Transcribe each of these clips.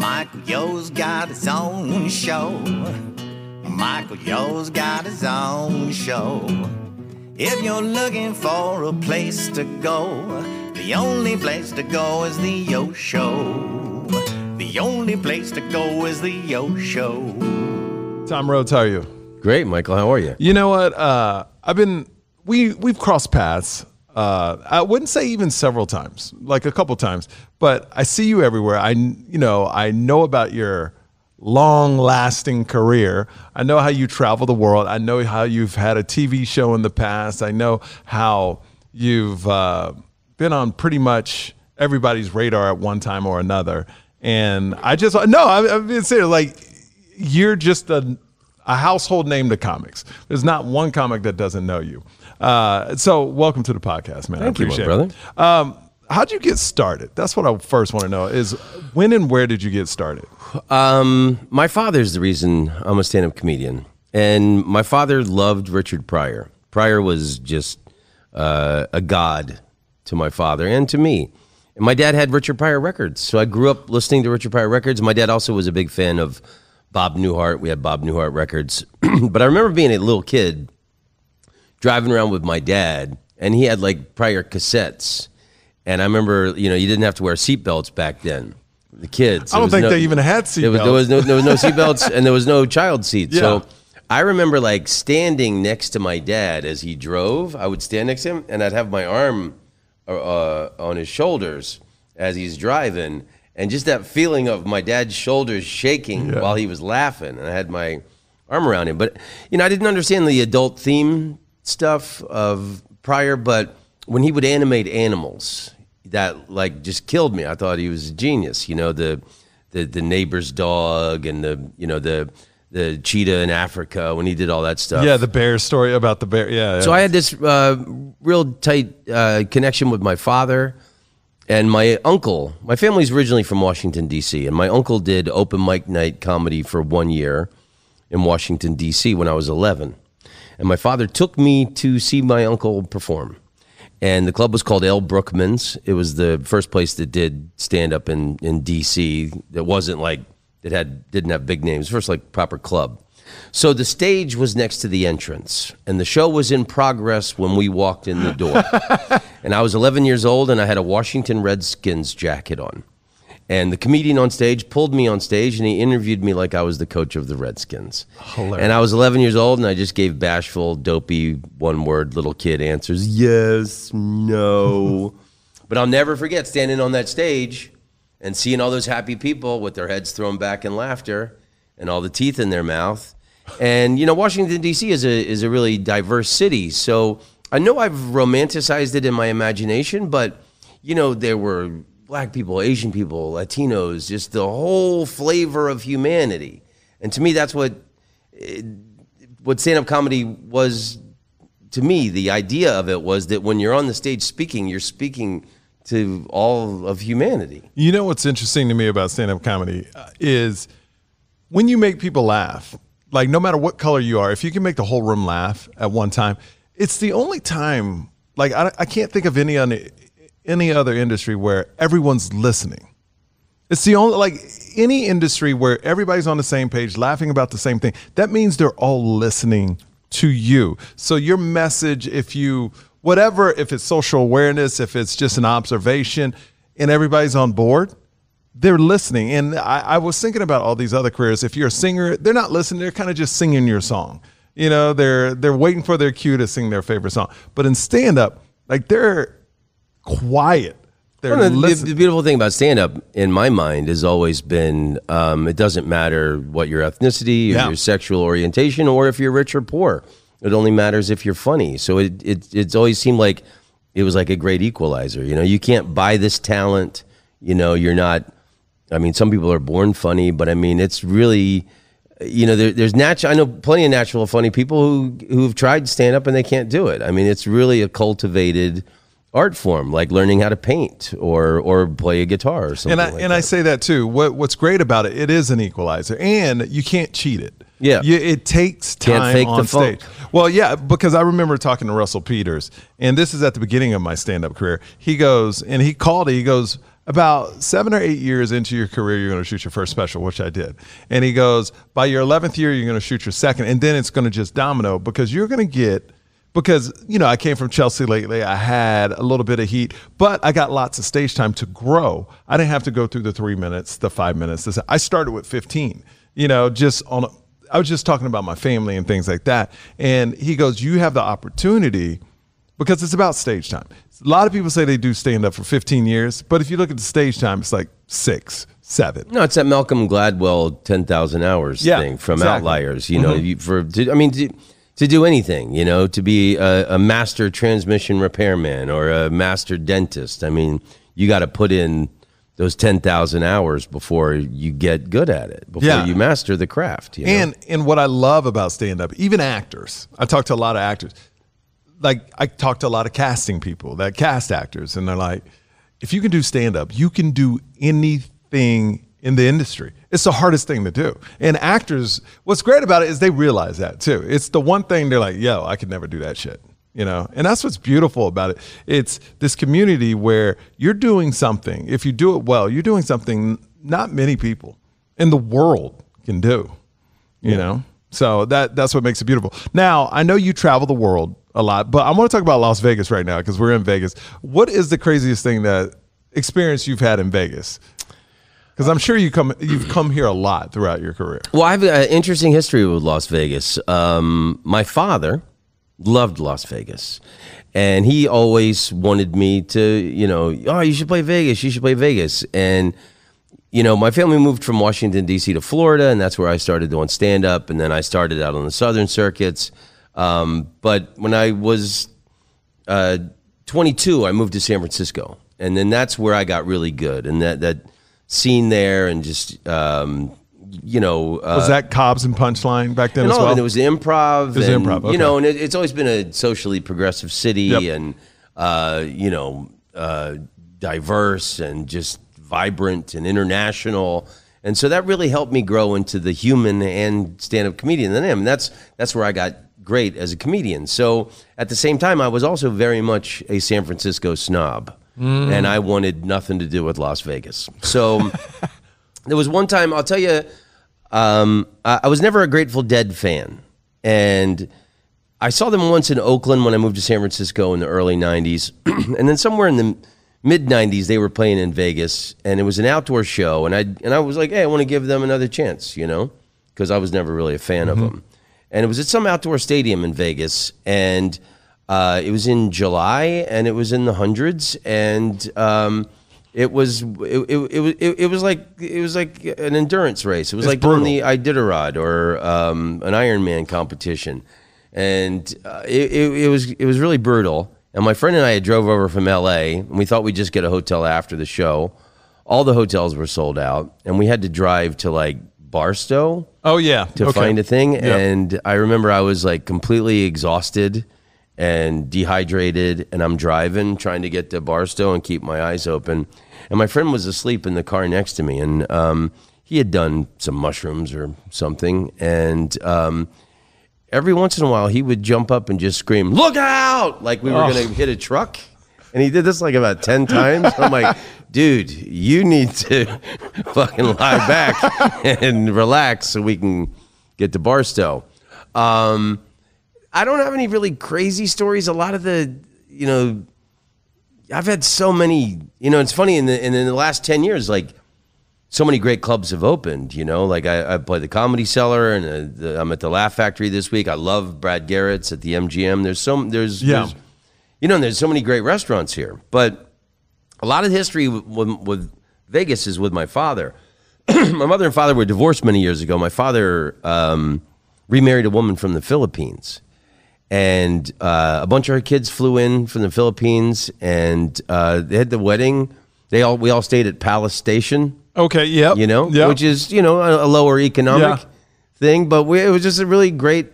Michael Yo's got his own show. Michael Yo's got his own show. If you're looking for a place to go, the only place to go is the Yo Show. The only place to go is the Yo Show. Tom Rhodes, how are you? Great, Michael. How are you? You know what? Uh, I've been we we've crossed paths. Uh, I wouldn't say even several times, like a couple times, but I see you everywhere. I you know I know about your long lasting career. I know how you travel the world. I know how you've had a TV show in the past. I know how you've uh, been on pretty much everybody's radar at one time or another. And I just no, I, I've been saying like you're just a a household name to comics. There's not one comic that doesn't know you. Uh, so welcome to the podcast, man. Thank I you, brother. it. Um, how'd you get started? That's what I first want to know is when and where did you get started? Um, my father's the reason I'm a stand-up comedian, and my father loved Richard Pryor. Pryor was just uh, a god to my father and to me. And my dad had Richard Pryor records, so I grew up listening to Richard Pryor records. My dad also was a big fan of Bob Newhart. We had Bob Newhart records, but I remember being a little kid driving around with my dad, and he had like Pryor cassettes. And I remember, you know, you didn't have to wear seatbelts back then. The kids. I don't There think they even had there was, there was no there was no seatbelts and there was no child seat. Yeah. So I remember like standing next to my dad as he drove. I would stand next to him and I'd have my arm uh, uh, on his shoulders as he's driving, and just that feeling of my dad's shoulders shaking while he was laughing, and I had my arm around him. But you know, I didn't understand the adult theme stuff of Pryor, but when he would animate animals, that like just killed me. I thought he was a genius. You know, the the the neighbor's dog and the you know the the cheetah in Africa when he did all that stuff. Yeah, the bear story about the bear. Yeah. yeah. So I had this uh, real tight uh, connection with my father and my uncle. My family's originally from Washington D.C. and my uncle did open mic night comedy for one year in Washington D.C. when I was 11. And my father took me to see my uncle perform. And the club was called El Brookman's. It was the first place that did stand up in, in D.C. That wasn't like that had didn't have big names. First like proper club. So the stage was next to the entrance, and the show was in progress when we walked in the door. and I was 11 years old, and I had a Washington Redskins jacket on. And the comedian on stage pulled me on stage, and he interviewed me like I was the coach of the Redskins. And I was 11 years old, and I just gave bashful, dopey, one-word little kid answers: yes, no. but I'll never forget standing on that stage and seeing all those happy people with their heads thrown back in laughter and all the teeth in their mouth. And you know, Washington D.C. is a is a really diverse city, so I know I've romanticized it in my imagination, but you know, there were black people, Asian people, Latinos, just the whole flavor of humanity. And to me, that's what eh, what stand up comedy was to me. The idea of it was that when you're on the stage speaking, you're speaking to all of humanity. You know what's interesting to me about stand up comedy uh, is when you make people laugh, like no matter what color you are, if you can make the whole room laugh at one time, it's the only time, like, I, I can't think of any, other- any other industry where everyone's listening. It's the only, like, any industry where everybody's on the same page, laughing about the same thing, that means they're all listening to you. So your message, if you, whatever, if it's social awareness, if it's just an observation, and everybody's on board, they're listening. And I, I was thinking about all these other careers. If you're a singer, they're not listening, they're kind of just singing your song. You know, they're they're waiting for their cue to sing their favorite song. But in stand up, like they're quiet. They're Well, the, the, beautiful thing about stand up, in my mind, has always been um, it doesn't matter what your ethnicity or Yeah. your sexual orientation or if you're rich or poor. It only matters if you're funny. So it, it it's always seemed like it was like a great equalizer. You know, you can't buy this talent. You know, you're not. I mean, some people are born funny, but I mean, it's really, you know, there, there's natural. I know plenty of natural funny people who who've tried stand up and they can't do it. I mean, it's really a cultivated art form, like learning how to paint or or play a guitar or something. and I like and that. I say that too. What what's great about it? It is an equalizer, and you can't cheat it. Yeah. you, it takes time on funk. stage. Well, yeah, because I remember talking to Russell Peters, and this is at the beginning of my stand up career. He goes and he called it. He goes, about seven or eight years into your career, you're going to shoot your first special, which I did. And he goes, by your 11th year, you're going to shoot your second. And then it's going to just domino because you're going to get, because, you know, I came from Chelsea lately. I had a little bit of heat, but I got lots of stage time to grow. I didn't have to go through the three minutes, the five minutes. I started with 15, you know, just on a, I was just talking about my family and things like that. And he goes, You have the opportunity because it's about stage time. A lot of people say they do stand up for 15 years, but if you look at the stage time, it's like six, seven. No, it's that Malcolm Gladwell ten thousand hours Yeah, thing from exactly. Outliers. You know, mm-hmm. you, for I mean to, to do anything, you know, to be a, a master transmission repairman or a master dentist. I mean, you got to put in those ten thousand hours before you get good at it, before Yeah. you master the craft. You know? And and what I love about stand up, even actors, I talk to a lot of actors. Like I talk to a lot of casting people that cast actors, and they're like, if you can do stand up, you can do anything in the industry. It's the hardest thing to do. And actors, what's great about it is they realize that too. It's the one thing they're like, yo, I could never do that shit. You know, and that's what's beautiful about it. It's this community where you're doing something. If you do it well, you're doing something not many people in the world can do you know so that that's what makes it beautiful now i know you travel the world a lot but i want to talk about las vegas right now because we're in vegas what is the craziest thing that experience you've had in vegas because i'm sure you come you've come here a lot throughout your career Well, I have an interesting history with Las Vegas. Um, my father loved Las Vegas, and he always wanted me to, you know, oh, you should play Vegas. You should play Vegas. And you know, my family moved from Washington D.C. to Florida, and that's where I started doing stand up. And then I started out on the southern circuits. Um, but when I was uh, 22, I moved to San Francisco, and then that's where I got really good. And that that scene there, and just um, you know, uh, was that cobb's and punchline back then and as well it, it was improv. It was and, improv, okay. You know, and it, it's always been a socially progressive city, Yep. and uh, you know, uh, diverse and just vibrant and international. And so that really helped me grow into the human and stand-up comedian that I am. And that's that's where I got great as a comedian. So at the same time, I was also very much a San Francisco snob, Mm. and I wanted nothing to do with Las Vegas. So there was one time I'll tell you, um, I, I was never a Grateful Dead fan, and I saw them once in Oakland when I moved to San Francisco in the early '90s, and then somewhere in the mid '90s they were playing in Vegas, and it was an outdoor show, and I and I was like, hey, I want to give them another chance, you know, because I was never really a fan of them, and it was at some outdoor stadium in Vegas, and uh, it was in July, and it was in the hundreds, and um, it was it, it, it was it, was like it was like an endurance race. It was It's like doing the Iditarod or um, an Ironman competition, and uh, it, it, it was it was really brutal. And my friend and I had drove over from L.A. and we thought we'd just get a hotel after the show. All the hotels were sold out, and we had to drive to like Barstow oh yeah to Okay. find a thing. Yep. And I remember I was like completely exhausted and dehydrated, and I'm driving trying to get to Barstow and keep my eyes open. And my friend was asleep in the car next to me, and um, he had done some mushrooms or something. And um, every once in a while, he would jump up and just scream, "Look out!" like we were Oh. going to hit a truck. And he did this like about 10 times. I'm like, dude, you need to fucking lie back and relax so we can get to Barstow. Um, I don't have any really crazy stories. A lot of the, you know, I've had so many, you know, it's funny in the, in the last 10 years, like, so many great clubs have opened, you know. Like I, I play the Comedy Cellar, and uh, the, I'm at the Laugh Factory this week. I love Brad Garrett's at the MGM. There's so there's, Yeah. there's you know, there's so many great restaurants here. But a lot of history with, with, with Vegas is with my father. my mother and father were divorced many years ago. My father um, remarried a woman from the Philippines, and uh, a bunch of her kids flew in from the Philippines, and uh, they had the wedding. They all we all stayed at Palace Station okay yep you know, yep. which is you know a, a lower economic Yeah. thing, but we, it was just a really great,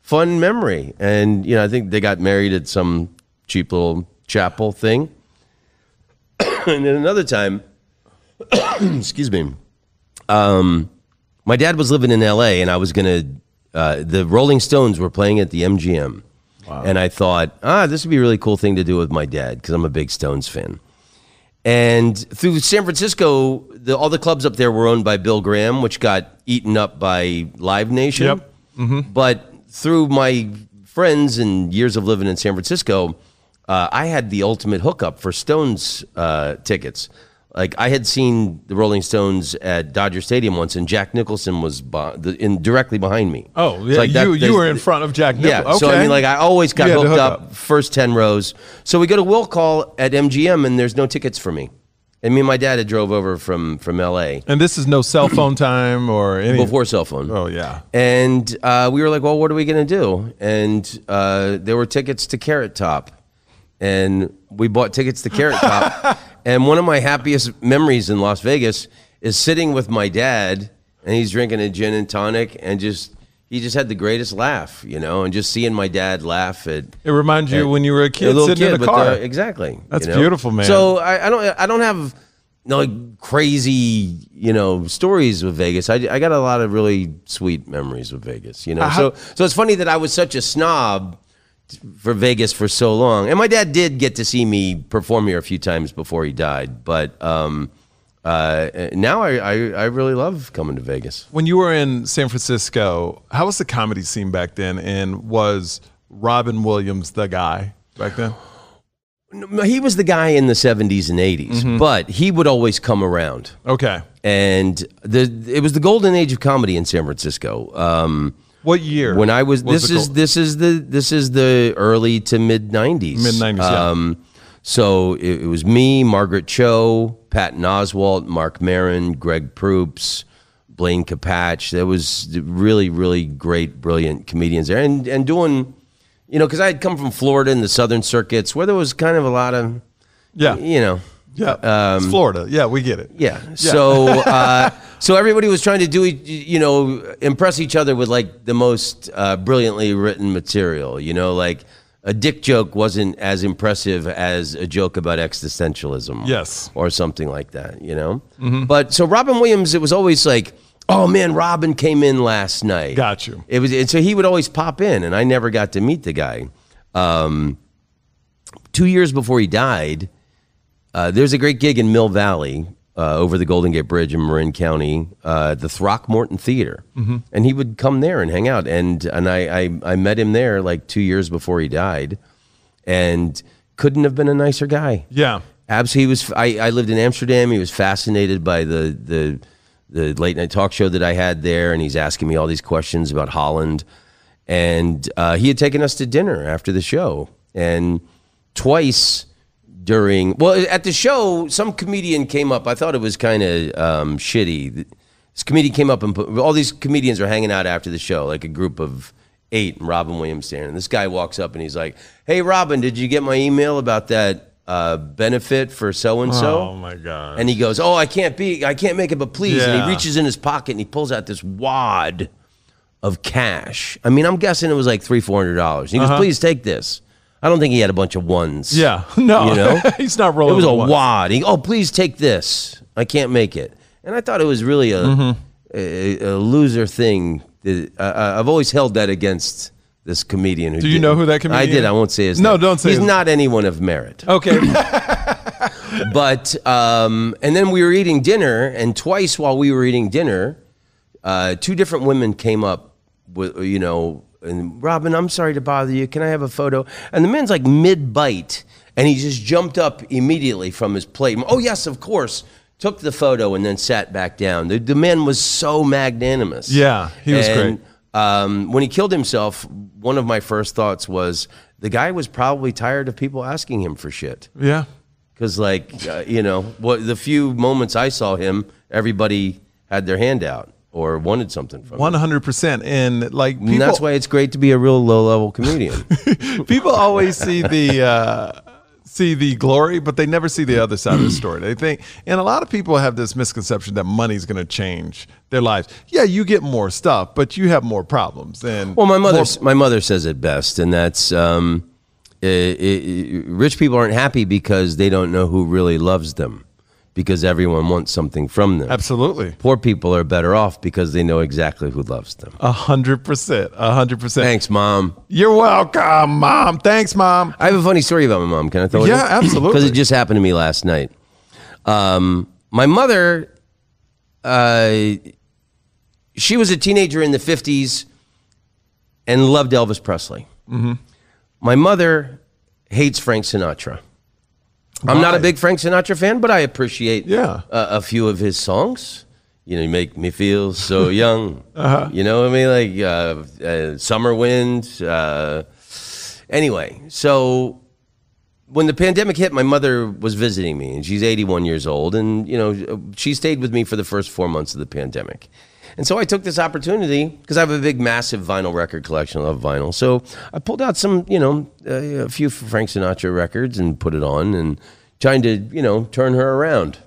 fun memory. And you know, I think they got married at some cheap little chapel thing. and then another time, excuse me, um, my dad was living in L.A. and I was gonna. Uh, the Rolling Stones were playing at the MGM, and I thought, ah, this would be a really cool thing to do with my dad because I'm a big Stones fan. And through San Francisco, the, all the clubs up there were owned by Bill Graham, which got eaten up by Live Nation. Yep. But through my friends and years of living in San Francisco, uh, I had the ultimate hookup for Stones uh, tickets. Like I had seen the Rolling Stones at Dodger Stadium once, and Jack Nicholson was the, in directly behind me. Oh, yeah. like that- you you were in front of Jack yeah. Nicholson. So I mean, like I always got hooked hook up, first ten rows. So we go to will call at MGM, and there's no tickets for me. And me and my dad had drove over from from L.A. And this is no cell phone time or any. before cell phone. Oh yeah. And uh, we were like, well, what are we going to do? And uh, there were tickets to Carrot Top. And we bought tickets to Carrot Top. and one of my happiest memories in Las Vegas is sitting with my dad, and he's drinking a gin and tonic, and just. He just had the greatest laugh, you know, and just seeing my dad laugh at It reminds you when you were a kid little sitting in a car. the- exactly. That's you know? beautiful, man. So I, I don't I don't have no like crazy you know stories with Vegas. I, I got a lot of really sweet memories with Vegas. You know, uh, How- so so it's funny that I was such a snob for Vegas for so long, and my dad did get to see me perform here a few times before he died, but. um uh, now I, I, I really love coming to Vegas. when you were in San Francisco, how was the comedy scene back then? And was Robin Williams the guy back then? He was the guy in the 70s and 80s, Mm-hmm. but he would always come around. Okay. and the it was the golden age of comedy in San Francisco. Um, What year? when I was, this is this is the this is the early to mid '90s. Mid-nineties, yeah. Um, so it, it was me, Margaret Cho, Patton Oswalt, Marc Maron, Greg Proops, Blaine Capatch. There was really really great, brilliant comedians there, and and doing, you know, because I had come from Florida in the southern circuits where there was kind of a lot of, yeah. you know. Yeah. it's Florida. Yeah, we get it. Yeah. So uh, so everybody was trying to do you know impress each other with like the most uh, brilliantly written material. You know, like a dick joke wasn't as impressive as a joke about existentialism. Yes. Or something like that. You know. But so Robin Williams, it was always like. Oh man, Robin came in last night. Got you. It was, and so he would always pop in, and I never got to meet the guy. Um, two years before he died, uh, there's a great gig in Mill Valley uh, over the Golden Gate Bridge in Marin County, uh, the Throckmorton Theater, Mm-hmm. and he would come there and hang out. And and I, I I met him there like two years before he died, and couldn't have been a nicer guy. Yeah. Abs, he was. I, I lived in Amsterdam. He was fascinated by the the the late night talk show that I had there, and he's asking me all these questions about Holland. And uh, he had taken us to dinner after the show, and twice during well at the show, some comedian came up. I thought it was kind of um, shitty. This comedian came up and put, all these comedians are hanging out after the show, like a group of eight, and Robin Williams standing And this guy walks up and he's like, "Hey, Robin, did you get my email about that?" Uh, benefit for so and so. Oh my god. And he goes, "Oh, I can't be, I can't make it, but please." yeah. And he reaches in his pocket and he pulls out this wad of cash. I mean, I'm guessing it was like three, four hundred dollars. He goes, "Please take this." I don't think he had a bunch of ones. yeah. No. you know, he's not rolling. It was a wad. He, oh, please take this. I can't make it. And I thought it was really a Mm-hmm. a, a loser thing. That, uh, I've always held that against this comedian. Who Do you did- know who that comedian? I did. I won't say his No, name. don't say He's his- not anyone of merit Okay. but um, and then we were eating dinner, and twice while we were eating dinner, uh, two different women came up with you know, and Robin, I'm sorry to bother you. Can I have a photo? And the man's like mid bite, and he just jumped up immediately from his plate. Oh yes, of course. Took the photo and then sat back down. The, the man was so magnanimous. Yeah, he was And, great. Um, when he killed himself, one of my first thoughts was the guy was probably tired of people asking him for shit. yeah. Because, like, uh, you know, what the few moments I saw him, everybody had their hand out or wanted something from him. One hundred percent. And like people, And that's why it's great to be a real low level comedian. people always see the uh, see the glory, but they never see the other side of the story. They think, and a lot of people have this misconception that money's going to change their lives. Yeah, you get more stuff, but you have more problems. And well, my mother, my mother says it best, and that's um, i i rich people aren't happy because they don't know who really loves them, because everyone wants something from them. absolutely Poor people are better off because they know exactly who loves them. a hundred percent, a hundred percent. Thanks, mom. You're welcome, mom. Thanks, mom. I have a funny story about my mom. Can I tell you? Yeah, absolutely. Because it just happened to me last night. Um, my mother, uh, she was a teenager in the 50s and loved Elvis Presley. My mother hates Frank Sinatra. I'm not a big Frank Sinatra fan, but I appreciate Yeah. a, a few of his songs. You know, you make me feel so young. You know what I mean? Like uh, uh, Summer Wind. Uh, anyway, so when the pandemic hit, my mother was visiting me, and she's 81 years old, and you know she stayed with me for the first four months of the pandemic. And so I took this opportunity because I have a big, massive vinyl record collection. I love vinyl, so I pulled out some, you know, uh, a few Frank Sinatra records and put it on, and trying to, you know, turn her around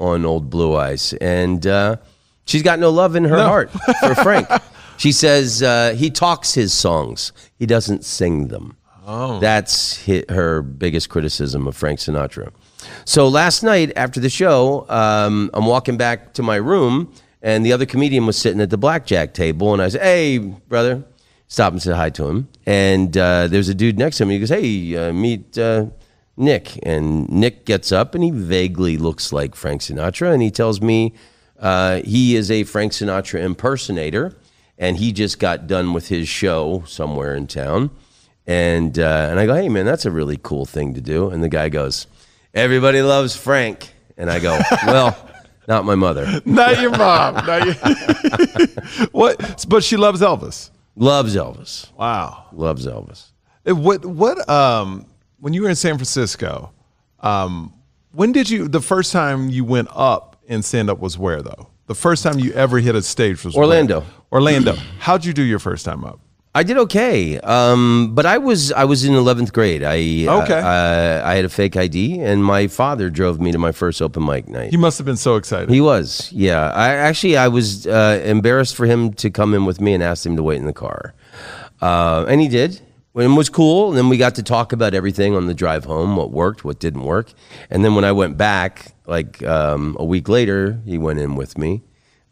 on old Blue Eyes. And uh, she's got no love in her heart for Frank. She says uh, he talks his songs, he doesn't sing them. That's hit her biggest criticism of Frank Sinatra. So last night after the show, um, I'm walking back to my room, and the other comedian was sitting at the blackjack table, and I said, "Hey, brother," stop and said hi to him. And uh, there's a dude next to him. He goes, "Hey, uh, meet uh, Nick." And Nick gets up, and he vaguely looks like Frank Sinatra, and he tells me uh, he is a Frank Sinatra impersonator, and he just got done with his show somewhere in town. And uh, and I go, hey man, that's a really cool thing to do. And the guy goes, everybody loves Frank. And I go, well, not my mother. Not your mom. Not your- what? But she loves Elvis. Loves Elvis. Wow. Loves Elvis. Eh, What? What? Um, when you were in San Francisco, um, when did you? The first time you went up in stand up was where though? The first time you ever hit a stage was where? Orlando. Orlando. How'd you do your first time up? I did okay, um, but I was I was in eleventh grade. I Okay. uh, I had a fake ID, and my father drove me to my first open mic night. He must have been so excited. He was, yeah. I actually I was uh, embarrassed for him to come in with me and asked him to wait in the car, uh, and he did. And it was cool. And then we got to talk about everything on the drive home, what worked, what didn't work. And then when I went back, like um, a week later, he went in with me.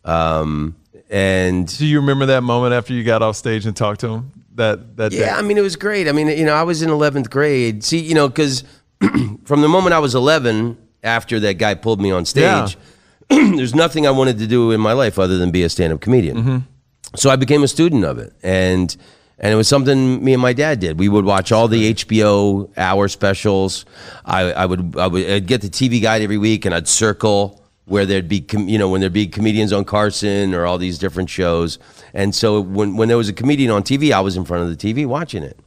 Um, and do you remember that moment after you got off stage and talked to him? That that yeah, day? I mean, it was great. I mean, you know, I was in 11th grade. See, you know, because from the moment I was 11, after that guy pulled me on stage, there's nothing I wanted to do in my life other than be a stand up comedian. Mm-hmm. So I became a student of it. And and it was something me and my dad did. We would watch all the HBO hour specials. I, I would I would I'd get the TV guide every week, and I'd circle where there'd be com- you know when there'd be comedians on Carson or all these different shows. And so when when there was a comedian on TV, I was in front of the TV watching it.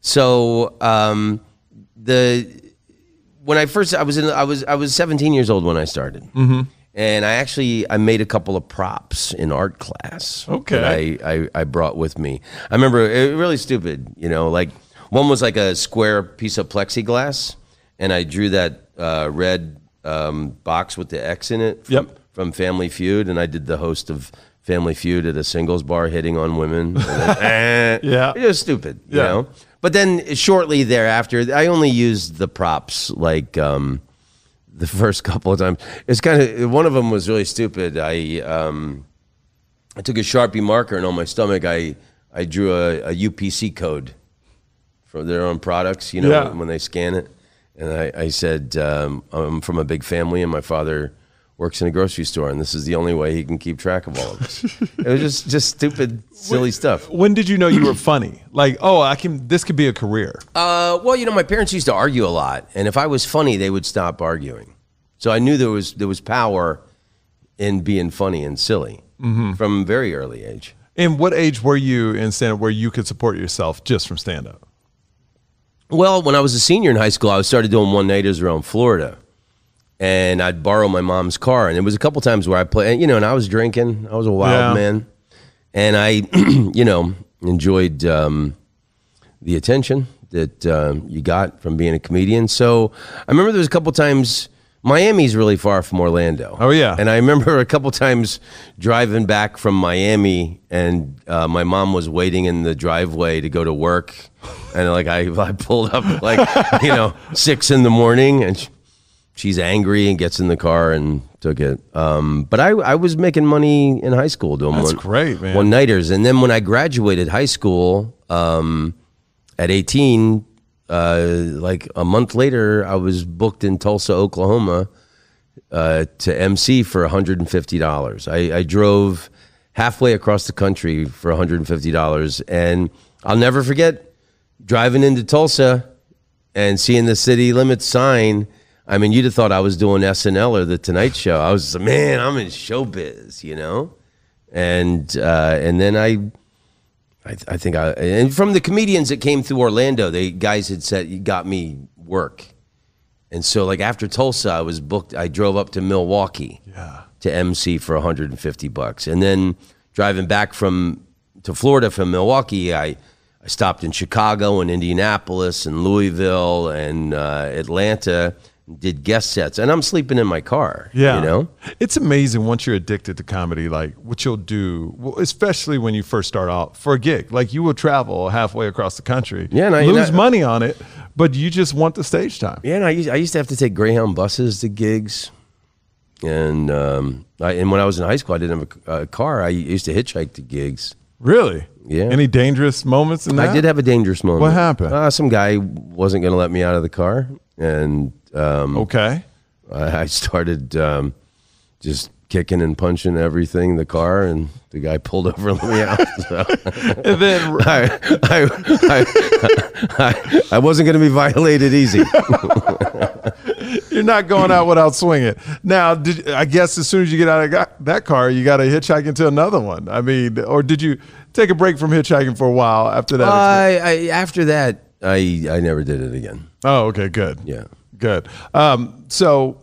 So um, the when I first I was in I was I was 17 years old when I started. Mm-hmm. And I actually I made a couple of props in art class. Okay. that I, I I brought with me. I remember it really stupid, you know, like one was like a square piece of plexiglass, and I drew that uh, red um, box with the X in it. From, Yep. From Family Feud, and I did the host of Family Feud at a singles bar, hitting on women. Then, eh. Yeah. it was stupid, you Yeah. know. But then shortly thereafter, I only used the props like um, the first couple of times. It's kind of one of them was really stupid. I um, I took a sharpie marker and on my stomach I I drew a, a UPC code for their own products. You know Yeah. when they scan it, and I, I said um, I'm from a big family and my father works in a grocery store and this is the only way he can keep track of all of us. it was just just stupid, silly stuff. when did you know you were funny? Like, oh, I can. This could be a career. Uh, well, you know, my parents used to argue a lot, and if I was funny, they would stop arguing. So I knew there was there was power in being funny and silly from a very early age. And what age were you in stand up where you could support yourself just from stand up? Well, when I was a senior in high school, I started doing one nighters around Florida, and I'd borrow my mom's car, and it was a couple times where I play, you know, and I was drinking. I was a wild Yeah. man, and I, you know, enjoyed um, the attention that um, you got from being a comedian. So I remember there was a couple times. Miami's really far from Orlando. Oh, yeah. and I remember a couple times driving back from Miami, and uh, my mom was waiting in the driveway to go to work, and like I, I pulled up like you know six in the morning, and sh she's angry and gets in the car and took it. Um, but I, I was making money in high school doing That's one, great, man. one nighters, and then when I graduated high school um, at eighteen. Uh, like a month later, I was booked in Tulsa, Oklahoma, uh, to MC for $150. I, I drove halfway across the country for $150. And I'll never forget driving into Tulsa and seeing the city limits sign. I mean, you'd have thought I was doing SNL or The Tonight Show. I was, like, man, I'm in showbiz, you know? And, uh, and then I, I, I think I, and from the comedians that came through Orlando, they guys had said, you got me work. And so, like after Tulsa, I was booked. I drove up to Milwaukee Yeah. to MC for 150 bucks, and then driving back from to Florida from Milwaukee, I I stopped in Chicago and Indianapolis and Louisville and uh, Atlanta. Did guest sets, and I'm sleeping in my car. Yeah. you know. It's amazing once you're addicted to comedy, like what you'll do, well, especially when you first start out for a gig. Like you will travel halfway across the country, Yeah, and I- lose and I- money on it, but you just want the stage time. Yeah, and I used, I used to have to take Greyhound buses to gigs, and um, I, and when I was in high school, I didn't have a, a car. I used to hitchhike to gigs. Really? Yeah. Any dangerous moments in that? I did have a dangerous moment. What happened? Uh, some guy wasn't going to let me out of the car, and um, Okay. I, I started um, just kicking and punching everything in the car, and the guy pulled over and let me out. So And then I, I, I, I, I wasn't going to be violated easy. you're not going out without swinging. Now, did, I guess as soon as you get out of that car, you got to hitchhike into another one. I mean, or did you take a break from hitchhiking for a while after that? I, I, after that, I, I never did it again. Oh, okay, good. Yeah. Good. Um, so,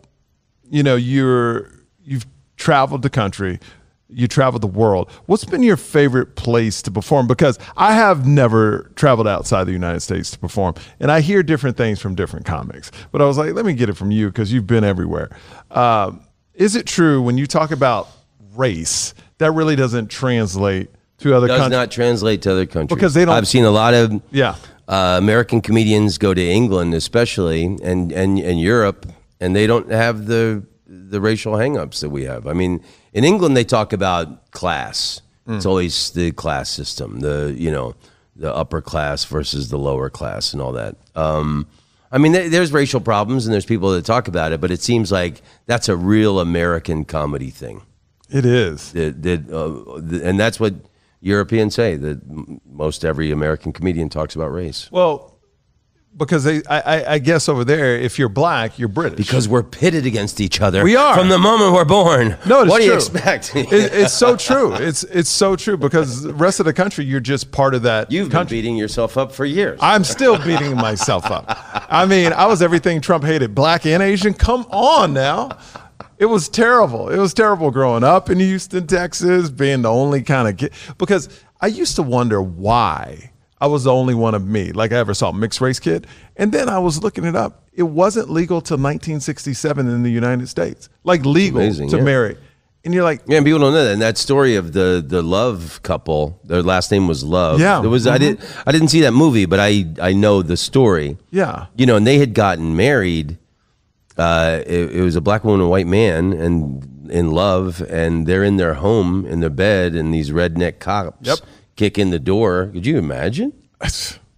you know, you're you've traveled the country, you traveled the world. What's been your favorite place to perform? Because I have never traveled outside the United States to perform, and I hear different things from different comics. But I was like, let me get it from you because you've been everywhere. Um, is it true when you talk about race that really doesn't translate to other Does countries? not translate to other countries Because they don't- I've seen a lot of Yeah. Uh, American comedians go to England, especially and, and and Europe, and they don't have the the racial hangups that we have. I mean, in England they talk about class. It's always the class system, the you know the upper class versus the lower class, and all that. Um, I mean, there- there's racial problems, and there's people that talk about it, but it seems like that's a real American comedy thing It is. that, that uh, th- and that's what Europeans say that most every American comedian talks about race Well, because they, I, I, I guess over there, if you're black, you're British. because we're pitted against each other. We are. from the moment we're born. No, it's what do you expect? It, it's so true. It's it's so true because the rest of the country, you're just part of that You've been beating yourself up for years. I'm still beating myself up. I mean, I was everything Trump hated, black and Asian. Come on now. It was terrible. It was terrible growing up in Houston, Texas, being the only kind of kid. Because I used to wonder why I was the only one of me, like I ever saw a mixed race kid. And then I was looking it up. It wasn't legal till 1967 in the United States, like legal Amazing, to yeah. marry. And you're like, yeah, and people don't know that. And that story of the the Love couple, their last name was Love. Yeah. it was. I mm-hmm. didn't I didn't see that movie, but I I know the story. yeah. you know, and they had gotten married. Uh, it, it was a black woman and a white man, and in love, and they're in their home in their bed, and these redneck cops Yep. kick in the door. Could you imagine? You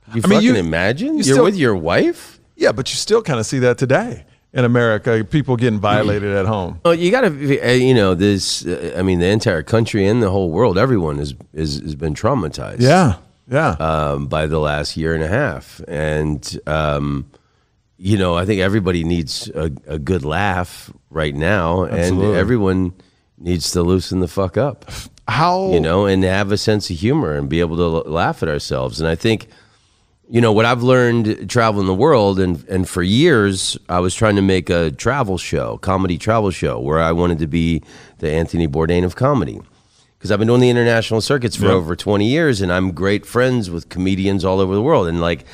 I mean, fucking you- imagine? you You are still- with your wife. Yeah, but you still kind of see that today in America. People getting violated at home. Well, you got to, you know, this. Uh, I mean, the entire country and the whole world, everyone is is has been traumatized. Yeah, yeah. um, by the last year and a half. And, um, you know, I think everybody needs a, a good laugh right now, Absolutely. and everyone needs to loosen the fuck up, How you know, and have a sense of humor and be able to laugh at ourselves. And I think, you know, what I've learned traveling the world, and, and for years, I was trying to make a travel show, comedy travel show, where I wanted to be the Anthony Bourdain of comedy because I've been doing the international circuits for Yeah. over 20 years and I'm great friends with comedians all over the world. And like,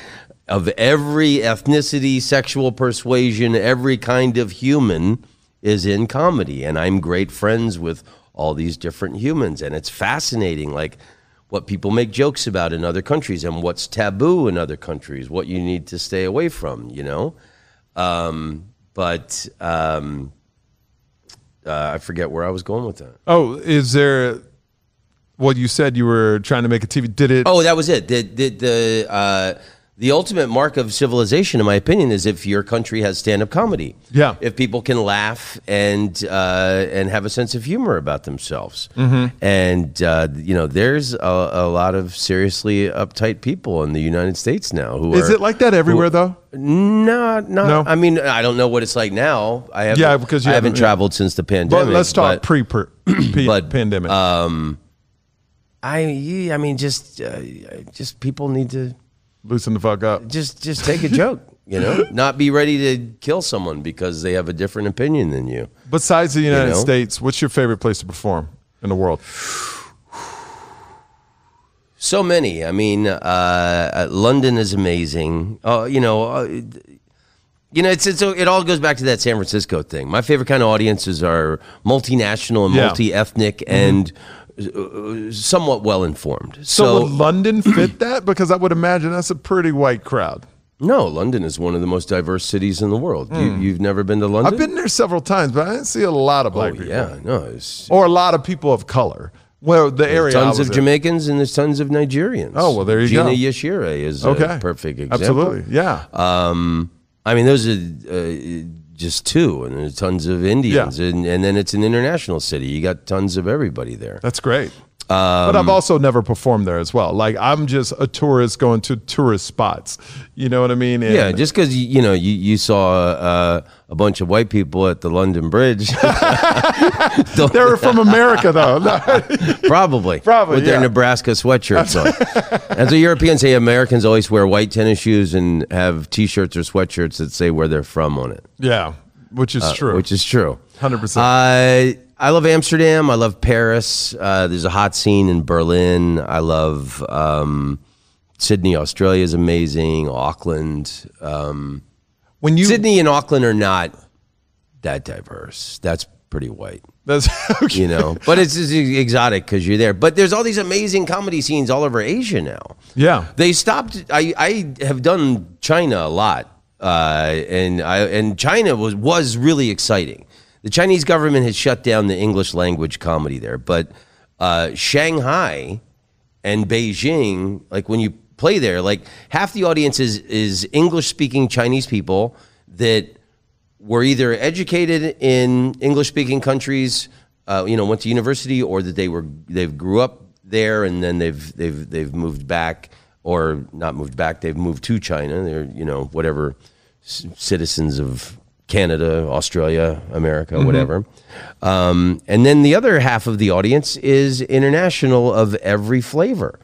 of every ethnicity, sexual persuasion, every kind of human is in comedy. And I'm great friends with all these different humans. And it's fascinating, like, what people make jokes about in other countries and what's taboo in other countries, what you need to stay away from, you know? Um, but um, uh, I forget where I was going with that. Oh, is there? Well, you said you were trying to make a TV. Did it? Oh, that was it. The the the, uh, the ultimate mark of civilization, in my opinion, is if your country has stand-up comedy. Yeah. If people can laugh and uh, and have a sense of humor about themselves, Mm-hmm. and uh, you know, there's a, a lot of seriously uptight people in the United States now who Is are. Is it like that everywhere though? No, no, No? I mean, I don't know what it's like now. I haven't, Yeah, because you I haven't haven't- yeah. traveled since the pandemic. But let's talk pre pandemic. I, I mean, just, uh, just people need to Loosen the fuck up. just, just take a joke. You know, not be ready to kill someone because they have a different opinion than you. Besides the United know? States, what's your favorite place to perform in the world? So many. I mean, uh, uh, London is amazing. Uh, you know, uh, you know, it's, it's it all goes back to that San Francisco thing. My favorite kind of audiences are multinational and Yeah. multi-ethnic and uh, somewhat well informed. So, So, would London fit that? Because I would imagine that's a pretty white crowd. no, London is one of the most diverse cities in the world. You, you've never been to London? Hmm. I've been there several times, but I didn't see a lot of Oh black people. yeah, no, it's Or a lot of people of color. Well, the area tons of in. Jamaicans and there's tons of Nigerians. Oh, well, there you Gina go. Yashere is Okay. a perfect example. Absolutely. Yeah. Um, I mean, those are uh, just two, and there's tons of Indians, and, and then it's an international city. You got tons of everybody there. That's great. But I've also never performed there as well. Like I'm just a tourist going to tourist spots. You know what I mean? And Yeah, just because you know you you saw uh, a bunch of white people at the London Bridge, they're from America though. probably Probably, with their. Nebraska sweatshirts on. As the Europeans say, Americans always wear white tennis shoes and have T-shirts or sweatshirts that say where they're from on it. yeah, which is true. Uh, which is true. 100%. Uh, I love Amsterdam. I love Paris. Uh, there's a hot scene in Berlin. I love um, Sydney, Australia is amazing. Auckland. Um, when you Sydney and Auckland are not that diverse. That's pretty white. that's okay. You know, but it's just exotic because you're there. But there's all these amazing comedy scenes all over Asia now. Yeah. They stopped. I, I have done China a lot, uh, and I and China was was really exciting. The Chinese government has shut down the English language comedy there, but uh, Shanghai and Beijing, like when you play there, like half the audience is is English speaking Chinese people that were either educated in English speaking countries, uh, you know, went to university, or that they were they grew up there and then they've they've they've moved back, or not moved back, they've moved to China. They're you know whatever c- citizens of Canada, Australia, America, whatever. Um, and then the other half of the audience is international of every flavor.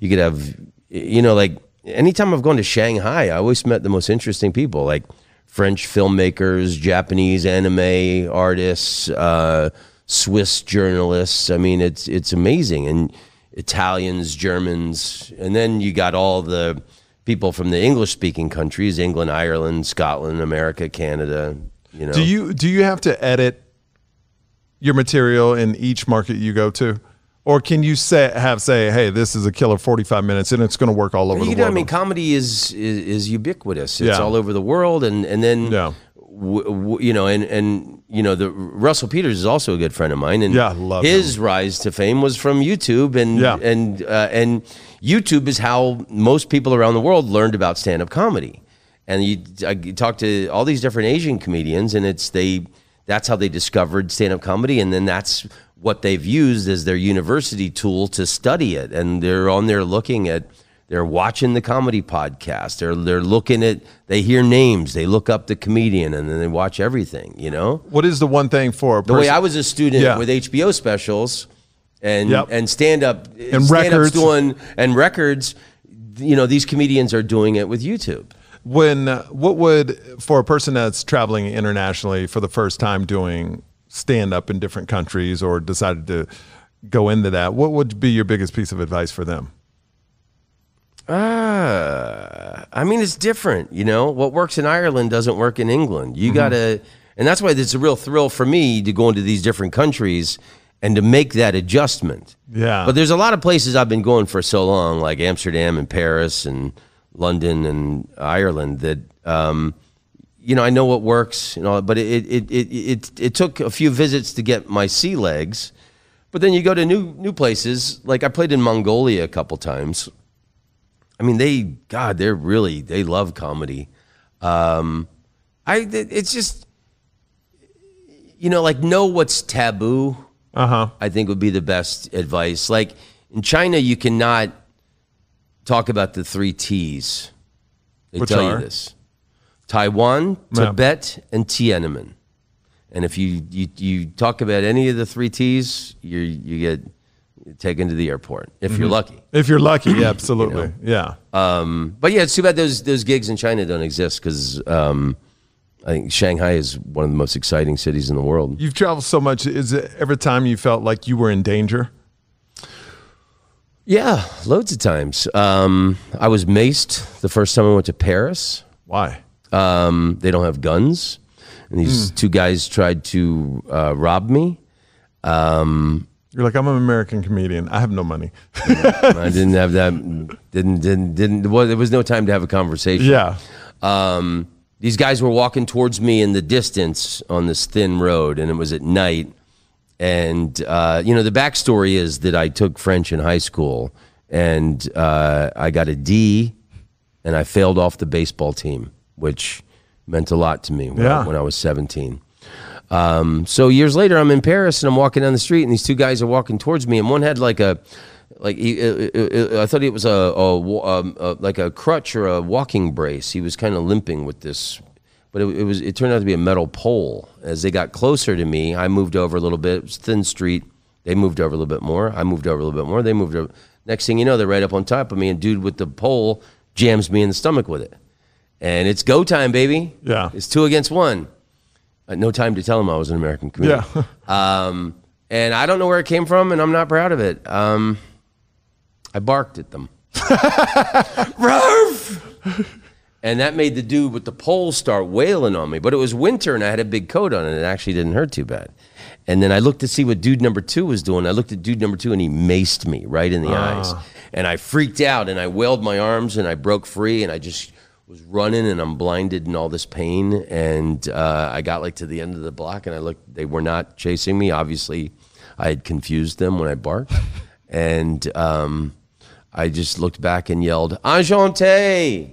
You could have, you know, like anytime I've gone to Shanghai, I always met the most interesting people, like French filmmakers, Japanese anime artists, uh, Swiss journalists. I mean, it's it's amazing, and Italians, Germans, and then you got all the people from the English-speaking countries: England, Ireland, Scotland, America, Canada. You know, Do you do you have to edit your material in each market you go to, or can you say have say, hey, this is a killer forty five minutes and it's going to work all over You the know, world? I mean, comedy is, is is ubiquitous. It's Yeah. all over the world, and and then Yeah. W- w- you know, and and you know, the Russell Peters is also a good friend of mine, and Yeah, love his rise to fame was from YouTube, and Yeah. and uh, and YouTube is how most people around the world learned about stand up comedy. And you, I you talk to all these different Asian comedians, and it's they. That's how they discovered stand up comedy, and then that's what they've used as their university tool to study it. And they're on there looking at they're watching the comedy podcast. They're they're looking at they hear names, they look up the comedian, and then they watch everything. You know, what is the one thing for a the way I was a student Yeah. with HBO specials and Yep. and stand up And records. doing and records. You know, these comedians are doing it with YouTube. when uh, what would for a person that's traveling internationally for the first time doing stand up in different countries or decided to go into that what would be your biggest piece of advice for them Uh, I mean, it's different. You know, what works in Ireland doesn't work in England. You got to, and that's why it's a real thrill for me to go into these different countries and to make that adjustment. Yeah. But there's a lot of places I've been going for so long, like Amsterdam and Paris and London and Ireland, that um, you know I know what works and all. But it it, it it it took a few visits to get my sea legs. But then you go to new new places. Like I played in Mongolia a couple times. I mean, they God, they're really they love comedy. Um, I it's just you know like know what's taboo. Uh huh. I think would be the best advice. Like in China, you cannot talk about the three T's. They Which tell are? you this: Taiwan, Yeah. Tibet, and Tiananmen. And if you, you you talk about any of the three T's, you you get taken to the airport if Mm-hmm. you're lucky. If you're lucky, yeah, absolutely. Yeah. Um, but yeah, it's too bad those those gigs in China don't exist because um, I think Shanghai is one of the most exciting cities in the world. You've traveled so much. Is it every time you felt like you were in danger? Yeah, loads of times. Um, I was maced the first time I went to Paris. Why? Um, they don't have guns, and these two guys tried to uh, rob me. Um, You're like, I'm an American comedian. I have no money. I didn't have that. Didn't didn't didn't. Well, there was no time to have a conversation. yeah. Um, these guys were walking towards me in the distance on this thin road, and it was at night. And uh, you know, the backstory is that I took French in high school, and uh, I got a D, and I failed off the baseball team, which meant a lot to me when, Yeah. I, when I was seventeen. Um, so years later, I'm in Paris and I'm walking down the street, and these two guys are walking towards me, and one had like a, like he, uh, uh, uh, I thought it was a, a, um, uh like a crutch or a walking brace. He was kind of limping with this, but it, it was it turned out to be a metal pole. As they got closer to me, I moved over a little bit. It was a thin street. They moved over a little bit more. I moved over a little bit more. They moved over. Next thing you know, they're right up on top of me, and dude with the pole jams me in the stomach with it. And it's go time, baby. Yeah. It's two against one. Uh, no time to tell him I was an American comedian. Yeah. Um, and I don't know where it came from, and I'm not proud of it. Um, I barked at them. Ruff! And that made the dude with the pole start wailing on me. But it was winter, and I had a big coat on, and it actually didn't hurt too bad. And then I looked to see what dude number two was doing. I looked at dude number two, and he maced me right in the eyes. And I freaked out, and I wailed my arms, and I broke free, and I just was running, and I'm blinded in all this pain. And uh, I got like to the end of the block, and I looked. They were not chasing me. Obviously, I had confused them when I barked, and um, I just looked back and yelled, "Enchanté!"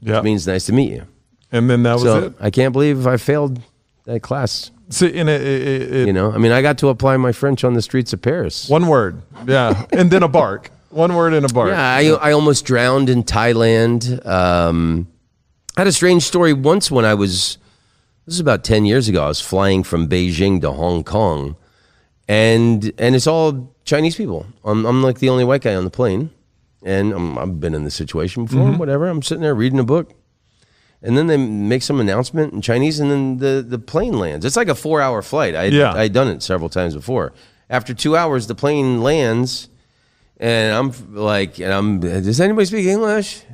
Yeah. means nice to meet you. and then that was So it. I can't believe I failed that class. So in it, it, it, You know, I mean, I got to apply my French on the streets of Paris. one word. Yeah. and then a bark. One word in a bar. Yeah, I, I almost drowned in Thailand. Um, I had a strange story once when I was, this is about 10 years ago, I was flying from Beijing to Hong Kong, and and it's all Chinese people. I'm, I'm like the only white guy on the plane, and I'm, I've been in this situation before, whatever. I'm sitting there reading a book, and then they make some announcement in Chinese, and then the, the plane lands. It's like a four hour flight. I Yeah. I'd done it several times before. After two hours, the plane lands, and I'm like, and I'm, does anybody speak English?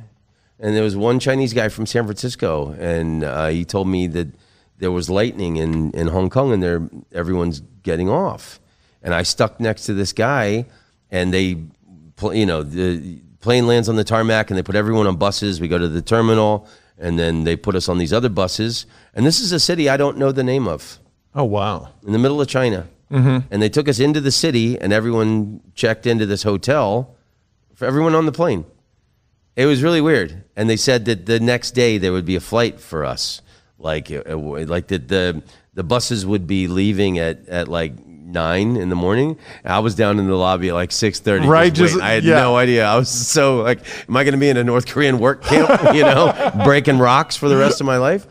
And there was one Chinese guy from San Francisco, and uh, he told me that there was lightning in, in Hong Kong, and there everyone's getting off. And I stuck next to this guy, and they, you know, the plane lands on the tarmac, and they put everyone on buses. We go to the terminal, and then they put us on these other buses. And this is a city I don't know the name of Oh wow. in the middle of China. And they took us into the city, and everyone checked into this hotel for everyone on the plane. It was really weird. And they said that the next day there would be a flight for us, like like that the the buses would be leaving at at like nine in the morning. I was down in the lobby at like six thirty. Right, just- I had yeah. no idea. I was so like, am I going to be in a North Korean work camp? You know, breaking rocks for the rest of my life.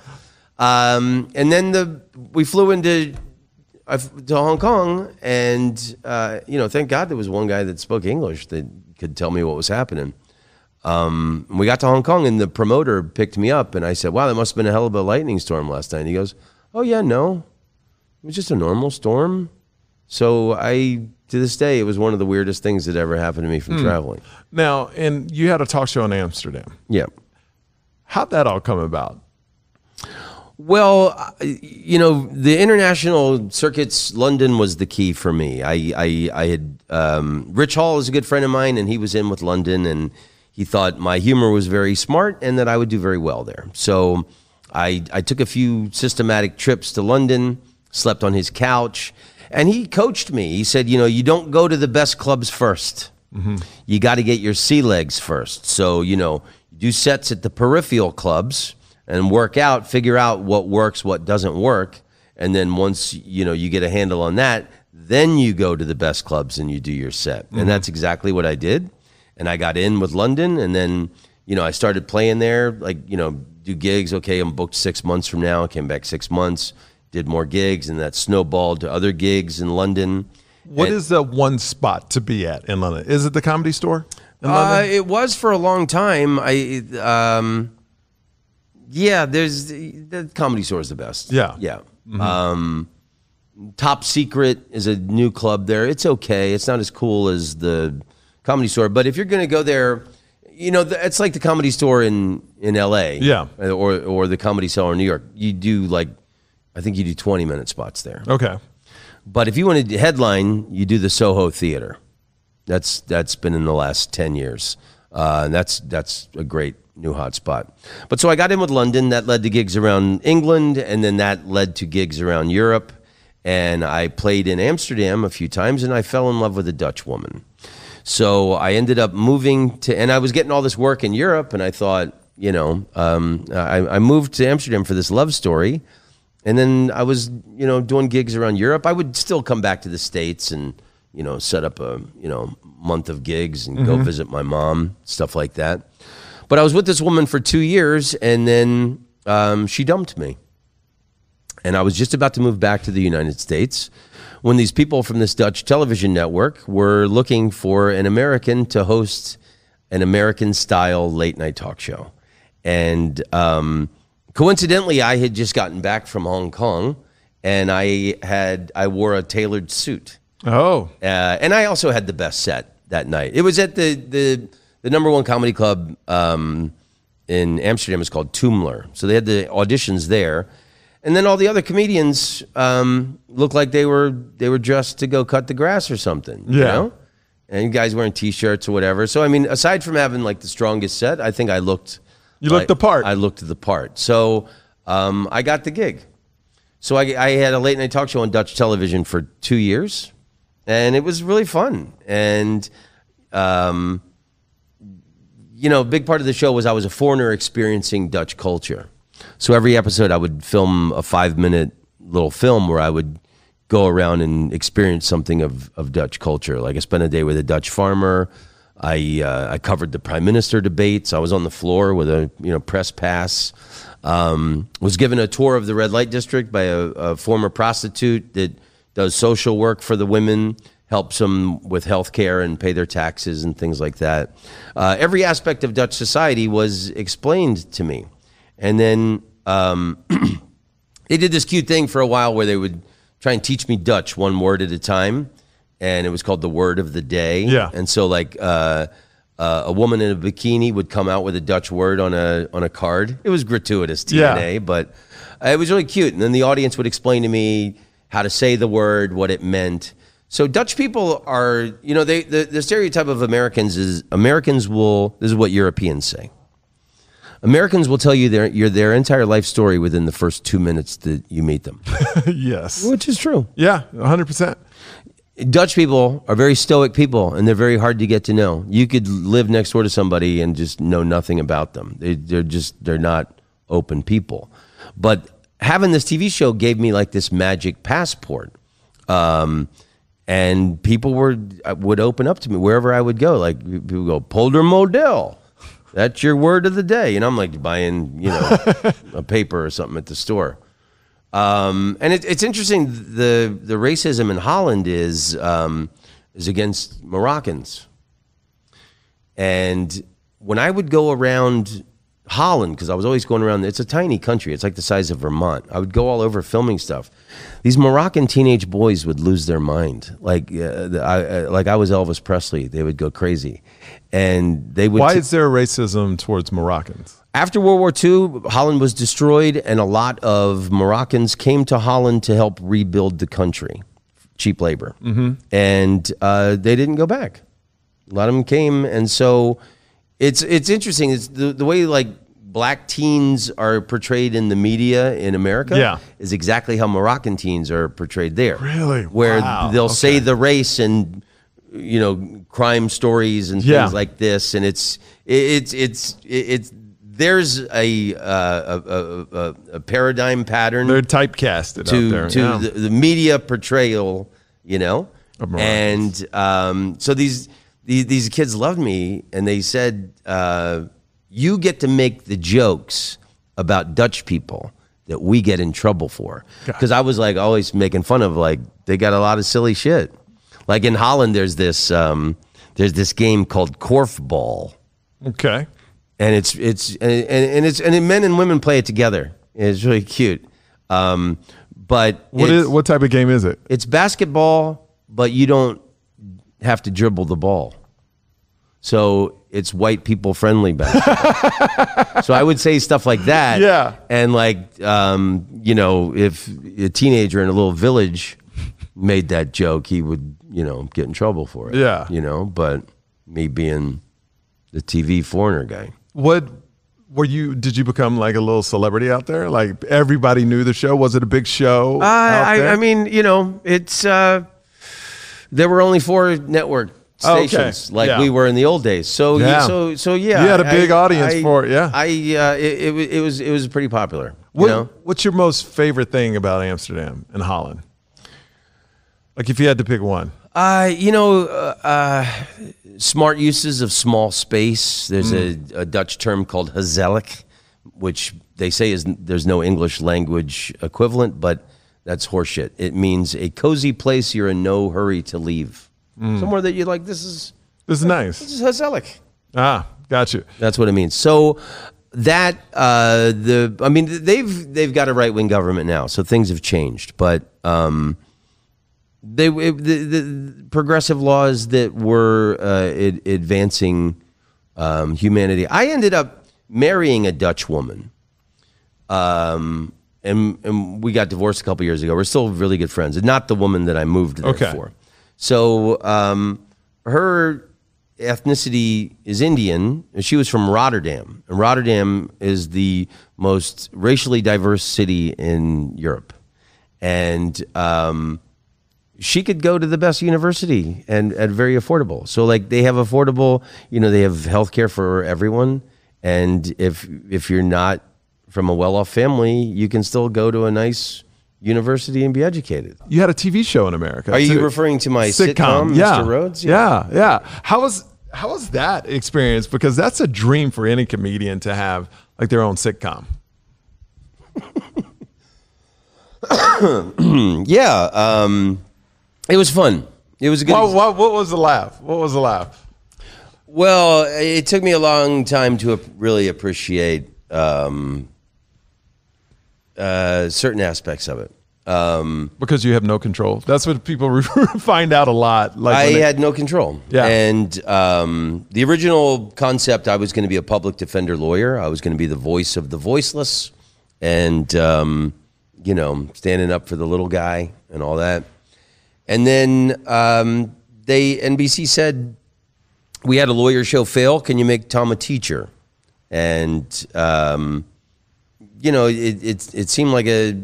Um, and then the we flew into I f- to Hong Kong, and uh, you know, thank God there was one guy that spoke English that could tell me what was happening. Um, we got to Hong Kong, and the promoter picked me up, and I said, "Wow, that must have been a hell of a lightning storm last night." And he goes, "Oh yeah, no, it was just a normal storm." So I, to this day, it was one of the weirdest things that ever happened to me from traveling. Now, and you had a talk show in Amsterdam. Yeah. How'd that all come about? Well, you know, the international circuits, London was the key for me. I, I, I had um, Rich Hall is a good friend of mine, and he was in with London, and he thought my humor was very smart and that I would do very well there. So I, I took a few systematic trips to London, slept on his couch, and he coached me. He said, you know, you don't go to the best clubs first. You got to get your sea legs first. So you know, you do sets at the peripheral clubs and work out, figure out what works, what doesn't work, and then once you know you get a handle on that, then you go to the best clubs and you do your set. And that's exactly what I did. And I got in with London, and then you know I started playing there, like you know do gigs. Okay, I'm booked six months from now. I came back six months, did more gigs, and that snowballed to other gigs in London. What And- is the one spot to be at in London? Is it the comedy store Uh, it was for a long time. I um, yeah, there's the comedy store is the best. Yeah. yeah. Um, Top Secret is a new club there. It's okay. It's not as cool as the comedy store, but if you're going to go there, you know, it's like the comedy store in in L.A. Yeah. or or the comedy cellar in New York. You do like, I think you do 20 minute spots there. okay. But if you want to headline, you do the Soho Theater. That's that's been in the last ten years, uh, and that's that's a great new hot spot. But so I got in with London. That led to gigs around England, and then that led to gigs around Europe. And I played in Amsterdam a few times, and I fell in love with a Dutch woman. So I ended up moving to, and I was getting all this work in Europe, and I thought, you know, um, I, I moved to Amsterdam for this love story. And then I was, you know, doing gigs around Europe. I would still come back to the States and, you know, set up a, you know, month of gigs and go visit my mom, stuff like that. But I was with this woman for two years and then um, she dumped me. And I was just about to move back to the United States when these people from this Dutch television network were looking for an American to host an American style late night talk show. And um, coincidentally, I had just gotten back from Hong Kong and I had, I wore a tailored suit. Oh, Uh, and I also had the best set that night. It was at the the, the number one comedy club um, in Amsterdam. It's called Toomler. So they had the auditions there, and then all the other comedians um, looked like they were they were dressed to go cut the grass or something. You Yeah. know? And guys wearing t-shirts or whatever. So I mean, aside from having like the strongest set, I think I looked. You looked the part. I looked the part. So um, I got the gig. So I, I had a late night talk show on Dutch television for two years, and it was really fun. And, um, you know, a big part of the show was I was a foreigner experiencing Dutch culture. So every episode, I would film a five minute little film where I would go around and experience something of, of Dutch culture. Like I spent a day with a Dutch farmer. I uh, I covered the prime minister debates. I was on the floor with a you know press pass. Um, was given a tour of the red light district by a, a former prostitute that does social work for the women, helps them with health care and pay their taxes and things like that. Uh, every aspect of Dutch society was explained to me, and then. Um, they did this cute thing for a while where they would try and teach me Dutch one word at a time, and it was called the word of the day. Yeah. And so like uh, uh, a woman in a bikini would come out with a Dutch word on a on a card. It was gratuitous Yeah. TNA, but uh, it was really cute. And then the audience would explain to me how to say the word, what it meant. So Dutch people are, you know, they the, the stereotype of Americans is Americans will. This is what Europeans say. Americans will tell you their your their entire life story within the first two minutes that you meet them, yes. which is true. Yeah, 100%. Dutch people are very stoic people, and they're very hard to get to know. You could live next door to somebody and just know nothing about them. They, they're just they're not open people. But having this TV show gave me like this magic passport, um, and people were uh, would open up to me wherever I would go. Like people go Polder Model. That's your word of the day, and I'm like buying you know a paper or something at the store. Um, and it, it's interesting. The the racism in Holland is um, is against Moroccans. And when I would go around Holland, because I was always going around, it's a tiny country. It's like the size of Vermont. I would go all over filming stuff. These Moroccan teenage boys would lose their mind, like uh, I, uh, like I was Elvis Presley. They would go crazy, and they would. Why t- is there racism towards Moroccans? after World War II, Holland was destroyed, and a lot of Moroccans came to Holland to help rebuild the country, cheap labor, mm-hmm. and uh, they didn't go back. A lot of them came, and so it's it's interesting. It's the the way like black teens are portrayed in the media in America Yeah. is exactly how Moroccan teens are portrayed there. Really? Where Wow. they'll say the race and you know crime stories and Yeah. things like this, and it's it's it's it's there's a uh, a, a, a, a paradigm pattern They're typecasted to out there. to yeah. the, the media portrayal, you know, and um, so these, these these kids loved me, and they said, uh, "You get to make the jokes about Dutch people that we get in trouble for." Because I was like always making fun of like they got a lot of silly shit. Like in Holland, there's this um, there's this game called korfball okay. and it's it's and, and it's and men and women play it together. It's really cute. Um, but What is what type of game is it? it's basketball, but you don't have to dribble the ball. So it's white people friendly basketball. so I would say stuff like that. Yeah. And like, um, you know, if a teenager in a little village made that joke, he would, you know, get in trouble for it. Yeah. You know, but me being the TV foreigner guy. What were you? Did you become like a little celebrity out there? Like everybody knew the show. Was it a big show? there? I, I mean, you know, it's uh, there were only four network Oh, okay. stations like Yeah. we were in the old days. So Yeah. so so yeah, You had a big audience I- for it, yeah. I uh, it, it, it was it was pretty popular. You What, know, What's your most favorite thing about Amsterdam and Holland? Like if you had to pick one. uh, you know, uh, uh, smart uses of small space. There's Mm. a, a Dutch term called gezellig, which they say is there's no English language equivalent, but that's horseshit. It means a cozy place you're in no hurry to leave. Mm. Somewhere that you're like, this is This is nice. this is gezellig. Ah, got you. That's what it means. So that uh, the I mean they've they've got a right wing government now, so things have changed. But um, they it, the, the progressive laws that were uh, ad- advancing um, humanity. I ended up marrying a Dutch woman. Um, and, and we got divorced a couple years ago. We're still really good friends, and not the woman that I moved there Okay. for. So um, her ethnicity is Indian. She was from Rotterdam, and Rotterdam is the most racially diverse city in Europe. And um, she could go to the best university and at very affordable. So like they have affordable, you know, they have healthcare for everyone. And if if you're not from a well-off family, you can still go to a nice university and be educated. You had a TV show in America. Are you referring to my sitcom, yeah. Mr. Rhodes? Yeah. yeah, How was how was that experience? Because that's a dream for any comedian to have like their own sitcom. Yeah, um, it was fun. It was a good. What, what, what was the laugh? What was the laugh? Well, it took me a long time to really appreciate um, uh, certain aspects of it. Um, Because you have no control. That's what people find out a lot. Like I they- had no control. Yeah. And um, the original concept, I was going to be a public defender lawyer. I was going to be the voice of the voiceless, and um, you know, standing up for the little guy and all that. And then um, they NBC said we had a lawyer show fail. Can you make Tom a teacher? And um, you know, it, it it seemed like a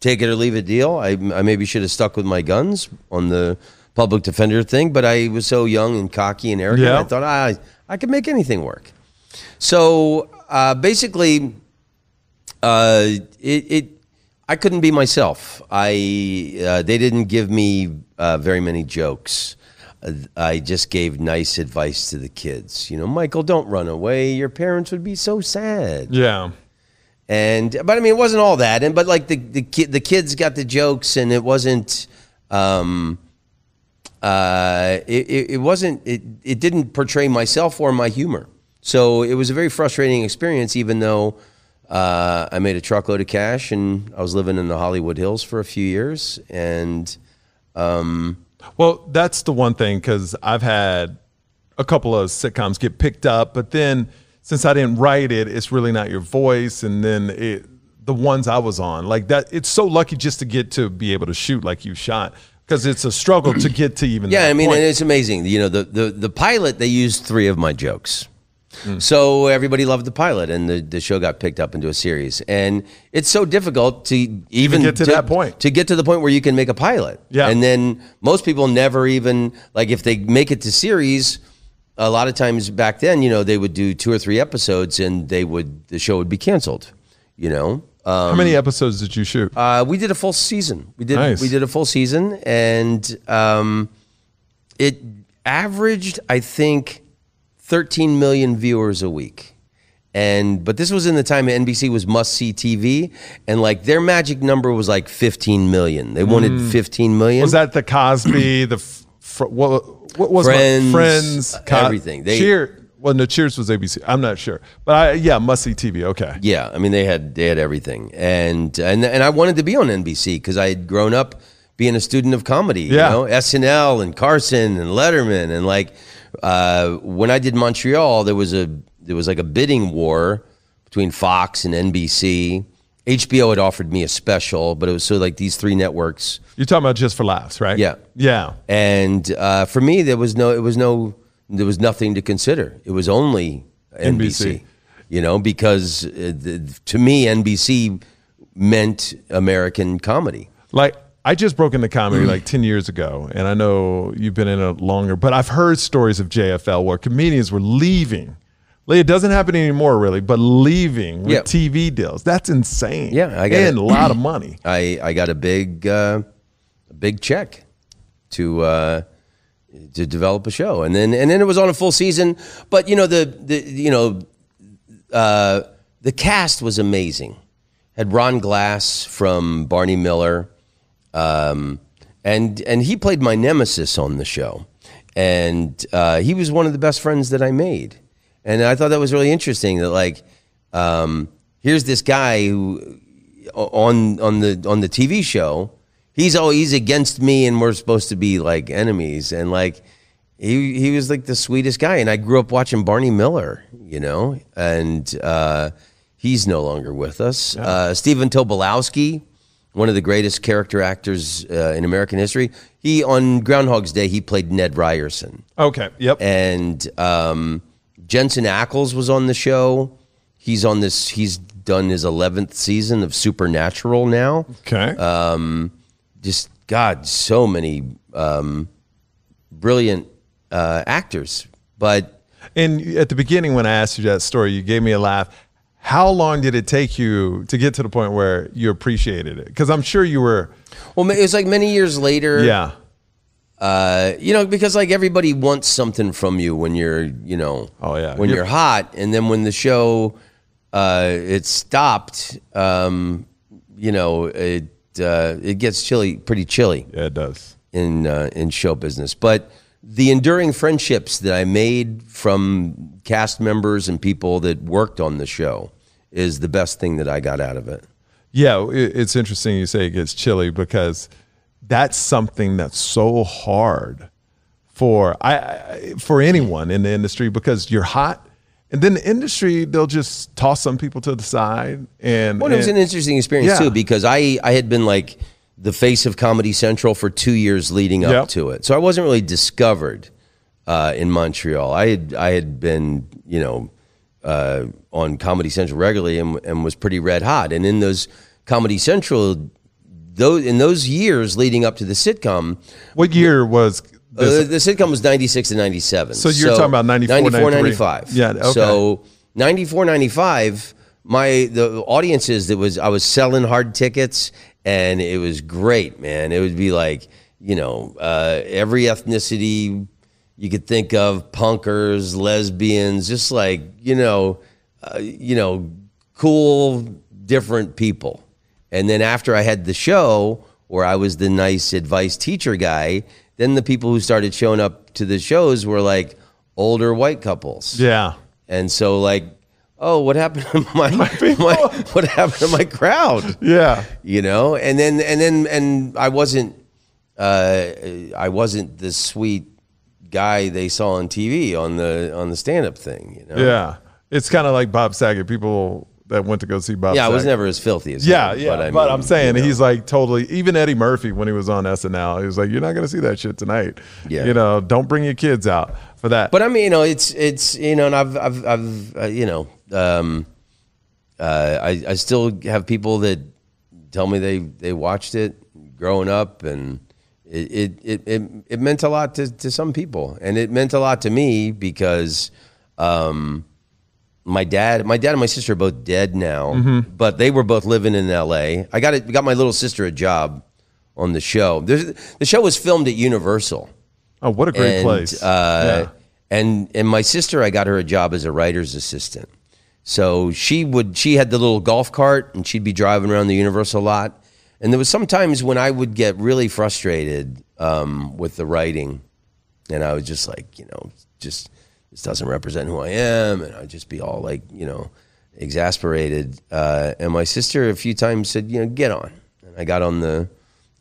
take it or leave it deal. I, I maybe should have stuck with my guns on the public defender thing, but I was so young and cocky and arrogant. Yeah. I thought I I could make anything work. So uh, basically, uh, it, it I couldn't be myself. I uh, they didn't give me uh, very many jokes. I just gave nice advice to the kids. You know, Michael, don't run away. Your parents would be so sad. yeah. And but I mean, it wasn't all that. And but like the the kid, the kids got the jokes, and it wasn't. Um, uh, it, it, it wasn't. It it didn't portray myself or my humor. So it was a very frustrating experience, even though uh, I made a truckload of cash and I was living in the Hollywood Hills for a few years. And um, Well, that's the one thing because I've had a couple of sitcoms get picked up, but then since I didn't write it, it's really not your voice. And then it, the ones I was on, like that, it's so lucky just to get to be able to shoot like you shot because it's a struggle to get to even. Yeah, I mean, point. and it's amazing. You know, the, the the pilot they used three of my jokes, mm. So everybody loved the pilot, and the, the show got picked up into a series. And it's so difficult to even, get to that point. to get to the point where you can make a pilot. Yeah. And then most people never even like if they make it to series. A lot of times back then, you know, they would do two or three episodes, and they would the show would be canceled. You know, um, How many episodes did you shoot? uh, we did a full season. We did Nice. we did a full season, and um, it averaged, I think, 13 million viewers a week. And but this was in the time NBC was must see TV, and like their magic number was like 15 million. They wanted 15 million. Mm. was that the Cosby? The fr- what, what was my- Friends, Friends? uh, everything. They- Cheer. Well, no, Cheers was ABC. I'm not sure, but I yeah, must see TV. Okay. Yeah, I mean they had they had everything, and and and I wanted to be on NBC because I had grown up being a student of comedy. Yeah. you know, SNL and Carson and Letterman, and like uh, when I did Montreal, there was a there was like a bidding war between Fox and NBC. HBO had offered me a special, but it was so like these three networks. You're talking about just for laughs, right? Yeah. Yeah. And uh, for me, there was no, it was no, there was nothing to consider. It was only NBC, NBC. you know, because uh, the, to me, NBC meant American comedy. Like I just broke into Mm. comedy like 10 years ago, and I know you've been in it longer, but I've heard stories of JFL where comedians were leaving. It doesn't happen anymore, really, but leaving with. TV deals. That's insane. Yeah, I get and a lot of money. I, I got a big, uh, big check to uh, to develop a show, and then and then it was on a full season. But you know the the you know uh, the cast was amazing. Had Ron Glass from Barney Miller, um, and and he played my nemesis on the show, and uh, he was one of the best friends that I made, and I thought that was really interesting. That like, um, here's this guy who on on the on the TV show, he's oh he's against me, and we're supposed to be like enemies, and like he he was like the sweetest guy, and I grew up watching Barney Miller, you know, and uh, he's no longer with us. Uh, Stephen Tobolowsky, one of the greatest character actors uh, in American history, he on Groundhog's Day he played Ned Ryerson Okay. Yep. and um, Jensen Ackles was on the show. He's on this. He's done his eleventh season of Supernatural now. okay. Just God, so many um, brilliant uh, actors. But and at the beginning, when I asked you that story, you gave me a laugh. How long did it take you to get to the point where you appreciated it? Because I'm sure you were, well, it was like many years later. yeah. Uh, you know, because like everybody wants something from you when you're, you know, Oh, yeah. when You're- you're hot, and then when the show uh, it stopped, um, you know, it uh, it gets chilly, pretty chilly Yeah, it does. in uh, in show business. But the enduring friendships that I made from cast members and people that worked on the show is the best thing that I got out of it. Yeah, it's interesting you say it gets chilly because that's something that's so hard for I, for anyone in the industry because you're hot, and then the industry they'll just toss some people to the side and, Well, it was an interesting experience Yeah. too because I I had been like the face of Comedy Central for two years leading up Yep. to it, so I wasn't really discovered uh, in Montreal. I had I had been you know uh, on Comedy Central regularly and, and was pretty red hot, and in those Comedy Central. Those, in those years leading up to the sitcom, what year was uh, the sitcom was 96 to 97. So you're talking about 94, 94, 95. Yeah, okay. So 94, 95, my, the audiences that was, I was selling hard tickets and it was great, man. It would be like, you know, uh, every ethnicity you could think of, punkers, lesbians, just like, you know, uh, you know, cool, different people. And then after I had the show where I was the nice advice teacher guy, then the people who started showing up to the shows were like older white couples. yeah, And so like, oh, what happened to my, my, what happened to my crowd? yeah, You know? And then and then and I wasn't uh I wasn't the sweet guy they saw on TV on the on the stand up thing, you know. yeah. It's kind of like Bob Saget. People that went to go see Bob. Yeah, I was never as filthy as Yeah, him, yeah. But, I mean, I'm saying you know. he's like totally. Even Eddie Murphy when he was on SNL, he was like, "You're not going to see that shit tonight. Yeah. You know, don't bring your kids out for that." But I mean, you know, it's it's you know, and I've I've I've uh, you know, um, uh, I I still have people that tell me they they watched it growing up, and it it it, it, it meant a lot to to some people, and it meant a lot to me because. Um, my dad, my dad and my sister are both dead now, but they were both living in L.A. I got it, got my little sister a job on the show. There's, the show was filmed at Universal, oh, what a great and, place! Uh, yeah. And and my sister, I got her a job as a writer's assistant. So she would she had the little golf cart and she'd be driving around the Universal lot. And there was sometimes when I would get really frustrated um, with the writing, and I was just like, you know, just this doesn't represent who I am, and I'd just be all like, you know, exasperated. Uh, and my sister a few times said, you know, get on. And I got on the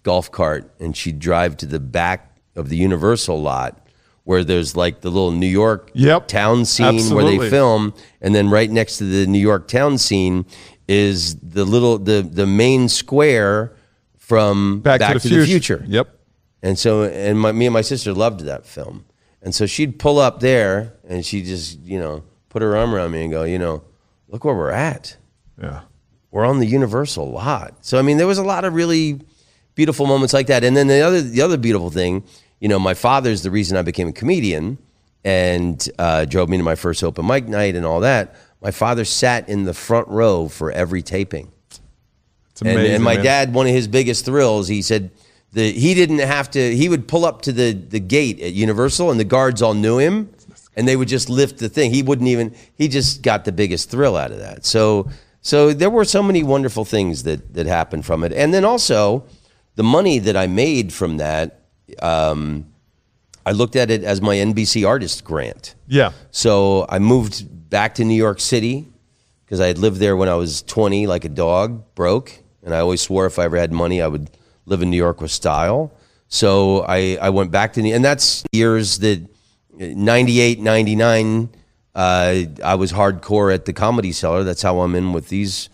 golf cart, and she'd drive to the back of the Universal lot where there's like the little New York Yep. town scene where they film, and then right next to the New York town scene is the little the the main square from Back, to, the, future. Yep. and so, and my, me and my sister loved that film. And so she'd pull up there and she'd just, you know, put her arm around me and go, you know, look where we're at. Yeah. We're on the Universal lot. So, I mean, there was a lot of really beautiful moments like that. And then the other, the other beautiful thing, you know, my father's the reason I became a comedian and uh, drove me to my first open mic night and all that. My father sat in the front row for every taping. It's And, amazing. and my man. dad, one of his biggest thrills, he said the he didn't have to. He would pull up to the the gate at Universal, and the guards all knew him, and they would just lift the thing. He wouldn't even. He just got the biggest thrill out of that. So so there were so many wonderful things that that happened from it, and then also the money that I made from that. Um, I looked at it as my NBC artist grant. Yeah. So I moved back to New York City because I had lived there when I was 20, like a dog, broke. And I always swore if I ever had money, I would live in New York with style. So I, I went back to New and that's years that 98, 99, uh, I was hardcore at the Comedy Cellar. That's how I'm in with these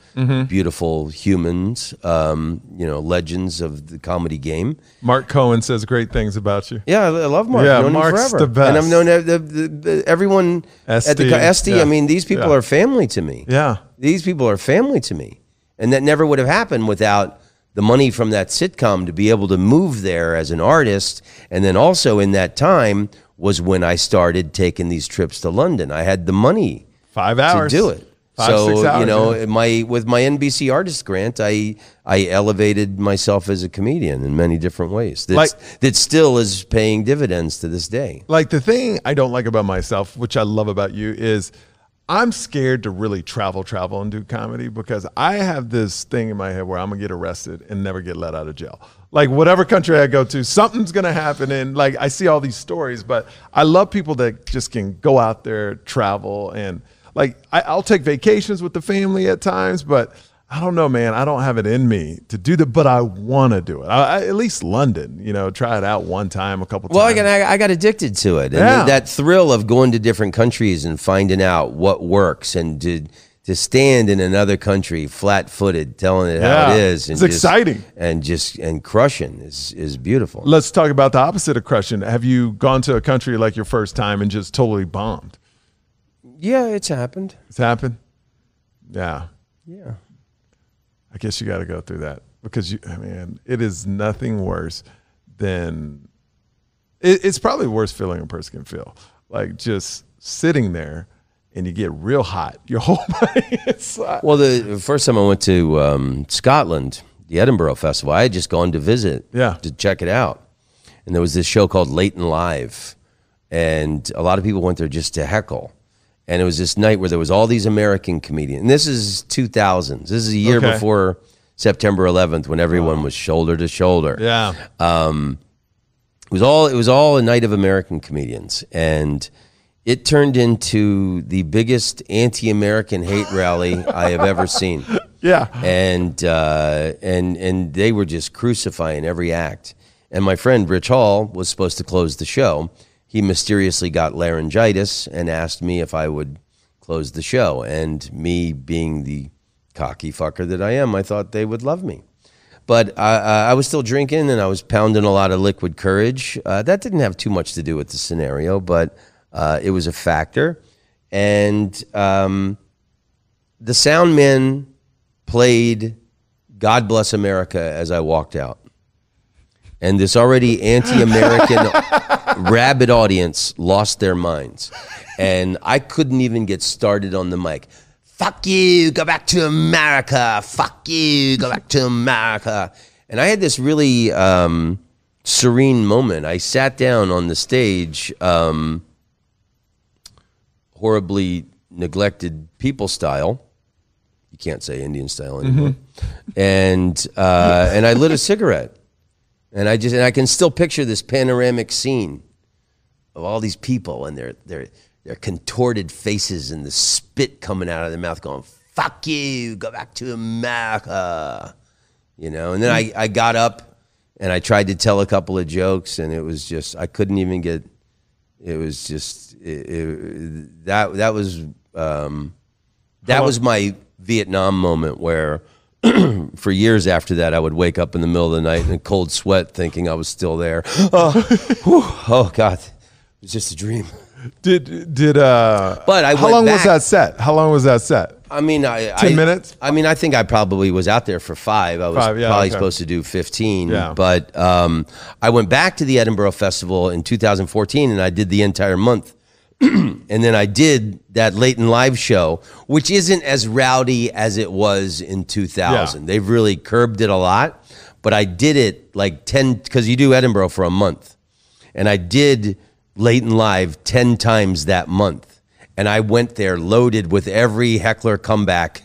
beautiful humans, um, you know, legends of the comedy game. Mark Cohen says great things about you. Yeah, I love Mark. Yeah, Mark's the best. And I've known the, the, the, everyone at the SD, SD. yeah. I mean, these people Yeah. are family to me. Yeah. These people are family to me. And that never would have happened without the money from that sitcom to be able to move there as an artist. And then also in that time was when I started taking these trips to London. I had the money Five hours. to do it. Five, so hours, you know, yeah. my with my NBC artist grant, I I elevated myself as a comedian in many different ways. That's, Like- that still is paying dividends to this day. like the thing I don't like about myself, which I love about you, is I'm scared to really travel, travel and do comedy because I have this thing in my head where I'm gonna get arrested and never get let out of jail. Like whatever country I go to, something's gonna happen. And like I see all these stories, but I love people that just can go out there, travel, and like I, I'll take vacations with the family at times, but I don't know, man. I don't have it in me to do that, but I want to do it. I, I, at least London, you know, try it out one time, a couple times. Well, I I got addicted to it, and Yeah. that thrill of going to different countries and finding out what works, and to to stand in another country flat footed, telling it how it is, and It's just- exciting. and just and crushing is is beautiful. Let's talk about the opposite of crushing. Have you gone to a country like your first time and just totally bombed? Yeah, it's happened. It's happened. Yeah, Yeah. I guess you got to go through that because you, I mean, it is nothing worse than. It, it's probably the worst feeling a person can feel, like just sitting there and you get real hot. Your whole body is hot. Well, the first time I went to um, Scotland, the Edinburgh Festival, I had just gone to visit, Yeah. to check it out, and there was this show called Late and Live, and a lot of people went there just to heckle, and it was this night where there was all these American comedians, and this is 2000s. This is a year Okay. before September 11th, when everyone was shoulder to shoulder. Yeah, It was all it was all a night of American comedians, and it turned into the biggest anti-American hate rally I have ever seen. yeah. And uh, and and they were just crucifying every act. And my friend Rich Hall was supposed to close the show. He mysteriously got laryngitis and asked me if I would close the show. And me being the cocky fucker that I am, I thought they would love me. But I, I was still drinking and I was pounding a lot of liquid courage. Uh, that didn't have too much to do with the scenario, but uh, it was a factor. And um, the sound men played God Bless America as I walked out. And this already anti American rabid audience lost their minds. And I couldn't even get started on the mic. Fuck you, go back to America. Fuck you, go back to America. And I had this really um, serene moment. I sat down on the stage, um, horribly neglected people style. You can't say Indian style anymore. And uh, and I lit a cigarette, and I just and I can still picture this panoramic scene of all these people and their their their contorted faces and the spit coming out of their mouth, going "fuck you, go back to America," you know. And then I I got up and I tried to tell a couple of jokes, and it was just I couldn't even get. It was just it, it, that that was um, that was my Vietnam moment where. for years after that, I would wake up in the middle of the night in a cold sweat, thinking I was still there. Oh, whew, oh God, it was just a dream. Did did uh? But I how long was that set? How long was that set? I mean, I, 10 I- minutes? I mean, I think I probably was out there for five. I was Five, yeah, probably okay. supposed to do fifteen. Yeah. But um, I went back to the Edinburgh Festival in 2014, and I did the entire month. and then I did that Late and Live show, which isn't as rowdy as it was in 2000. Yeah. They've really curbed it a lot, but I did it like 10 because you do Edinburgh for a month and I did Late and Live 10 times that month. And I went there loaded with every heckler comeback.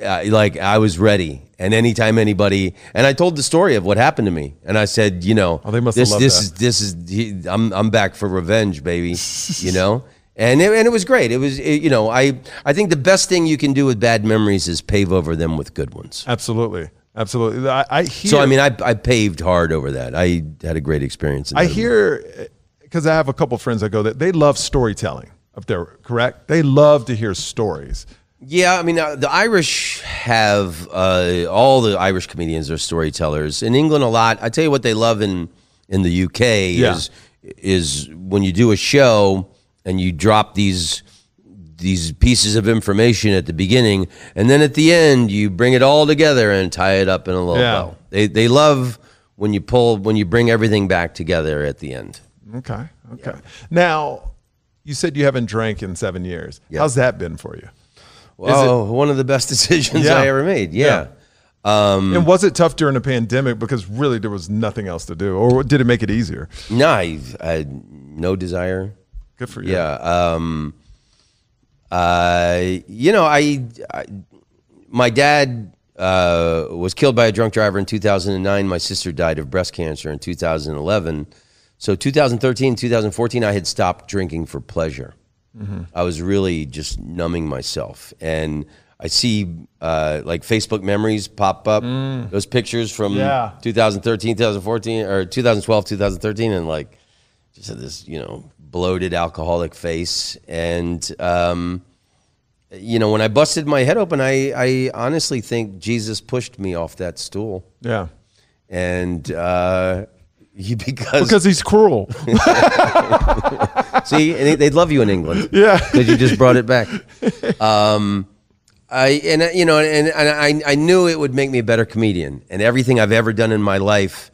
Uh, like I was ready. And anytime anybody, and I told the story of what happened to me. And I said, you know, Oh, they must this, this is, this is, he, I'm, I'm back for revenge, baby. you know? And it, and it was great. It was, it, you know, I, I think the best thing you can do with bad memories is pave over them with good ones. Absolutely, absolutely. I, I hear. So, I mean, I, I paved hard over that. I had a great experience. In I hear because I have a couple friends that go that they love storytelling up there. Correct? They love to hear stories. Yeah, I mean, uh, the Irish have uh, all the Irish comedians are storytellers. In England, a lot. I tell you what they love in in the UK Yeah. is is when you do a show and you drop these these pieces of information at the beginning, and then at the end you bring it all together and tie it up in a little Yeah. bow. They they love when you pull when you bring everything back together at the end. Okay, okay. Now, you said you haven't drank in seven years. Yeah. How's that been for you? Oh, one of the best decisions Yeah. I ever made. Yeah. and was it tough during the pandemic because really there was nothing else to do, or did it make it easier? No, I, I had no desire. Good for you. Yeah. Um, uh, you know, I, I my dad uh, was killed by a drunk driver in 2009. My sister died of breast cancer in 2011. So 2013, 2014, I had stopped drinking for pleasure. I was really just numbing myself, and I see uh, like Facebook memories pop up, those pictures from Yeah. 2013, 2014, or 2012, 2013, and like just had this, you know, bloated alcoholic face. And, um, you know, when I busted my head open, I, I honestly think Jesus pushed me off that stool. Yeah. And, uh, he, because, Because he's cruel. see, and they, they'd love you in England. Yeah. Because you just brought it back. Um, I, and, you know, and, and I, I knew it would make me a better comedian. And everything I've ever done in my life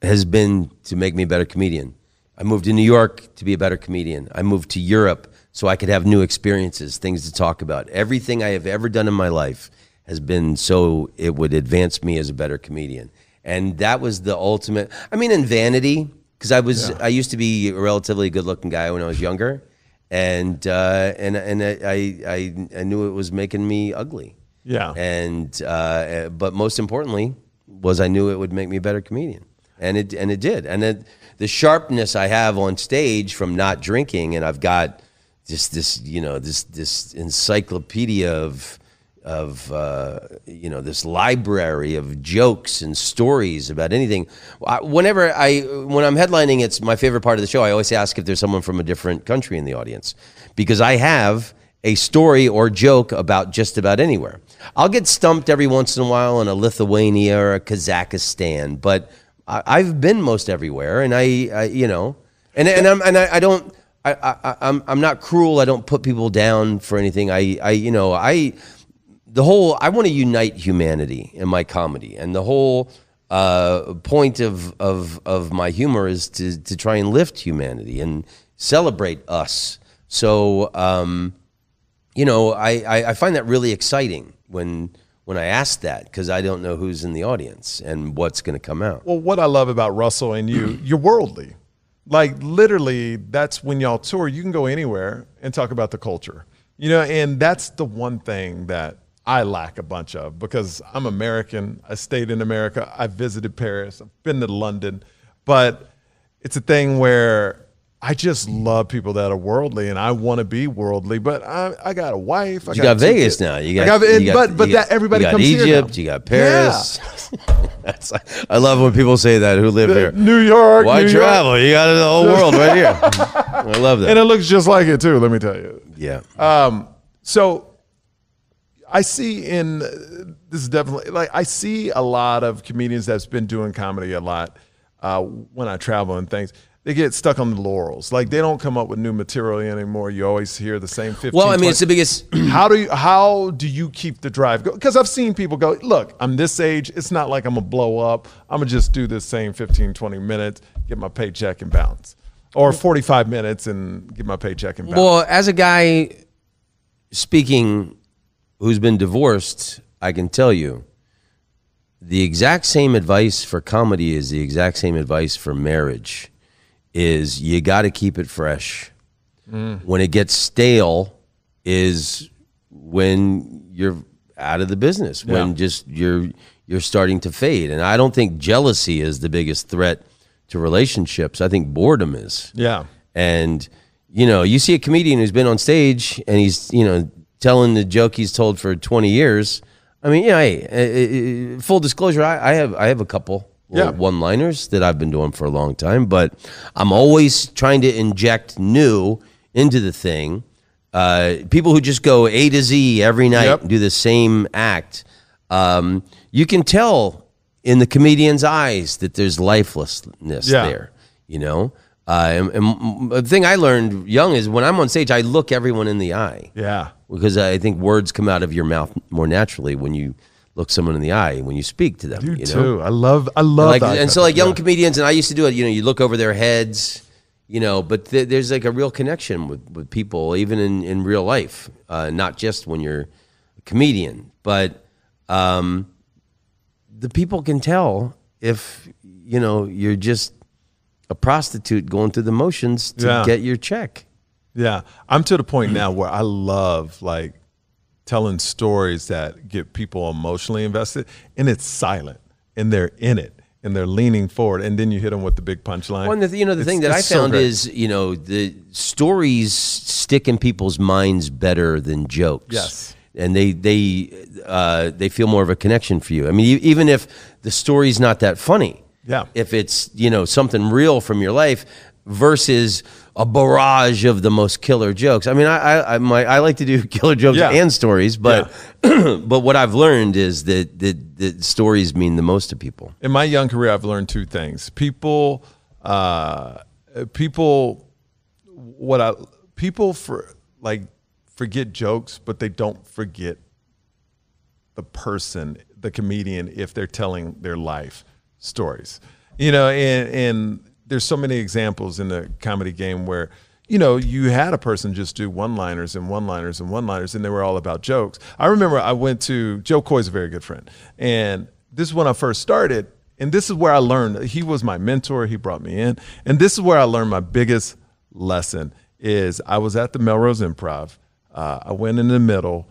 has been to make me a better comedian. I moved to New York to be a better comedian. I moved to Europe so I could have new experiences, things to talk about. Everything I have ever done in my life has been so it would advance me as a better comedian. And that was the ultimate. I mean, in vanity, because I was I used to be a relatively good looking guy when I was younger, and uh, and and I, I I knew it was making me ugly. Yeah. And uh, but most importantly was I knew it would make me a better comedian, and it and it did. And it, the sharpness I have on stage from not drinking, and I've got just this you know this this encyclopedia of of uh, you know this library of jokes and stories about anything. I- Whenever I when I'm headlining, it's my favorite part of the show. I always ask if there's someone from a different country in the audience because I have a story or joke about just about anywhere. I'll get stumped every once in a while in a Lithuania or a Kazakhstan, but I, I've been most everywhere, and I, I you know, and and I'm and I, I don't. I, I, I'm I'm not cruel. I don't put people down for anything. I, I you know I the whole I want to unite humanity in my comedy, and the whole uh, point of, of of my humor is to to try and lift humanity and celebrate us. So um, you know, I, I, I find that really exciting when when I ask that because I don't know who's in the audience and what's going to come out. Well, what I love about Russell and you, you're worldly. Like literally, that's when y'all tour. You can go anywhere and talk about the culture, you know. And that's the one thing that I lack a bunch of because I'm American. I stayed in America. I visited Paris. I've been to London, but it's a thing where I just love people that are worldly, and I want to be worldly. But I, I got a wife. I You got two Vegas kids. now. You got, and- you got- but but that everybody you got comes here Egypt. now. You got Paris. That's, I love when people say that who live Yeah. here. New York. Why New York. travel? You got the whole world right here. I love that. And it looks just like it too. Let me tell you. yeah. Um. So I see in this is definitely like I see a lot of comedians that's been doing comedy a lot uh, when I travel and things. They get stuck on the laurels. Like they don't come up with new material anymore. You always hear the same 15 well, I mean, it's the biggest. how do you how do you keep the drive going? Because I've seen people go, look, I'm this age. It's not like I'm gonna blow up. I'm gonna just do this same 15, 20 minutes, get my paycheck and bounce, or 45 minutes and get my paycheck and bounce. Well, as a guy speaking who's been divorced, I can tell you the exact same advice for comedy is the exact same advice for marriage is you got to keep it fresh. Mm. When it gets stale is when you're out of the business, when Yeah. just you're you're starting to fade. And I don't think jealousy is the biggest threat to relationships. I think boredom is. yeah. And you know, you see a comedian who's been on stage and he's you know telling the joke he's told for twenty years. I mean, yeah. Hey, uh, uh, full disclosure, I, I have I have a couple Yeah. one-liners that I've been doing for a long time, but I'm always trying to inject new into the thing. Uh, people who just go A to Z every night Yep. and do the same act. Um, you can tell in the comedian's eyes that there's lifelessness Yeah. there. You know, uh, and, and the thing I learned young is when I'm on stage, I look everyone in the eye Yeah. Because I think words come out of your mouth more naturally when you look someone in the eye when you speak to them. You, you know? too. I love I love like, that and so like young Yeah. comedians, and I used to do it. You know, you look over their heads, you know, but th- there's like a real connection with, with people, even in in real life, uh, not just when you're a comedian, but um, the people can tell if you know you're just a prostitute going through the motions to Yeah. get your check. Yeah, I'm to the point now where I love like telling stories that get people emotionally invested, and it's silent, and they're in it, and they're leaning forward, and then you hit them with the big punchline. Well, and the, you know, the It's- thing that I it's so found is, you know, the stories stick in people's minds better than jokes. Yes. And they they uh, they feel more of a connection for you. I mean, even if the story's not that funny, Yeah. If it's you know something real from your life versus a barrage of the most killer jokes. I mean, I I, I, my, I like to do killer jokes Yeah. and stories, but but what I've learned is that that, that stories mean the most to people. in my young career, I've learned two things. People, uh, people, what I people for like forget jokes, but they don't forget the person, the comedian, if they're telling their life stories. You know, and and there's so many examples in the comedy game where you know you had a person just do one-liners and one-liners and one-liners, and they were all about jokes. I remember I went to Jo Koy's a very good friend, and this is when I first started, and this is where I learned. He was my mentor. He brought me in, and this is where I learned my biggest lesson. Is I was at the Melrose Improv. Uh, I went in the middle,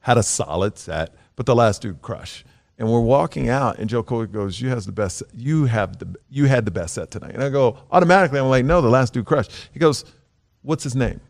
had a solid set, but the last dude crushed. And we're walking out, and Jo Koy goes, "You has the best. You have the. You had the best set tonight." And I go automatically. I'm like, "No, the last dude crushed." He goes, "What's his name?"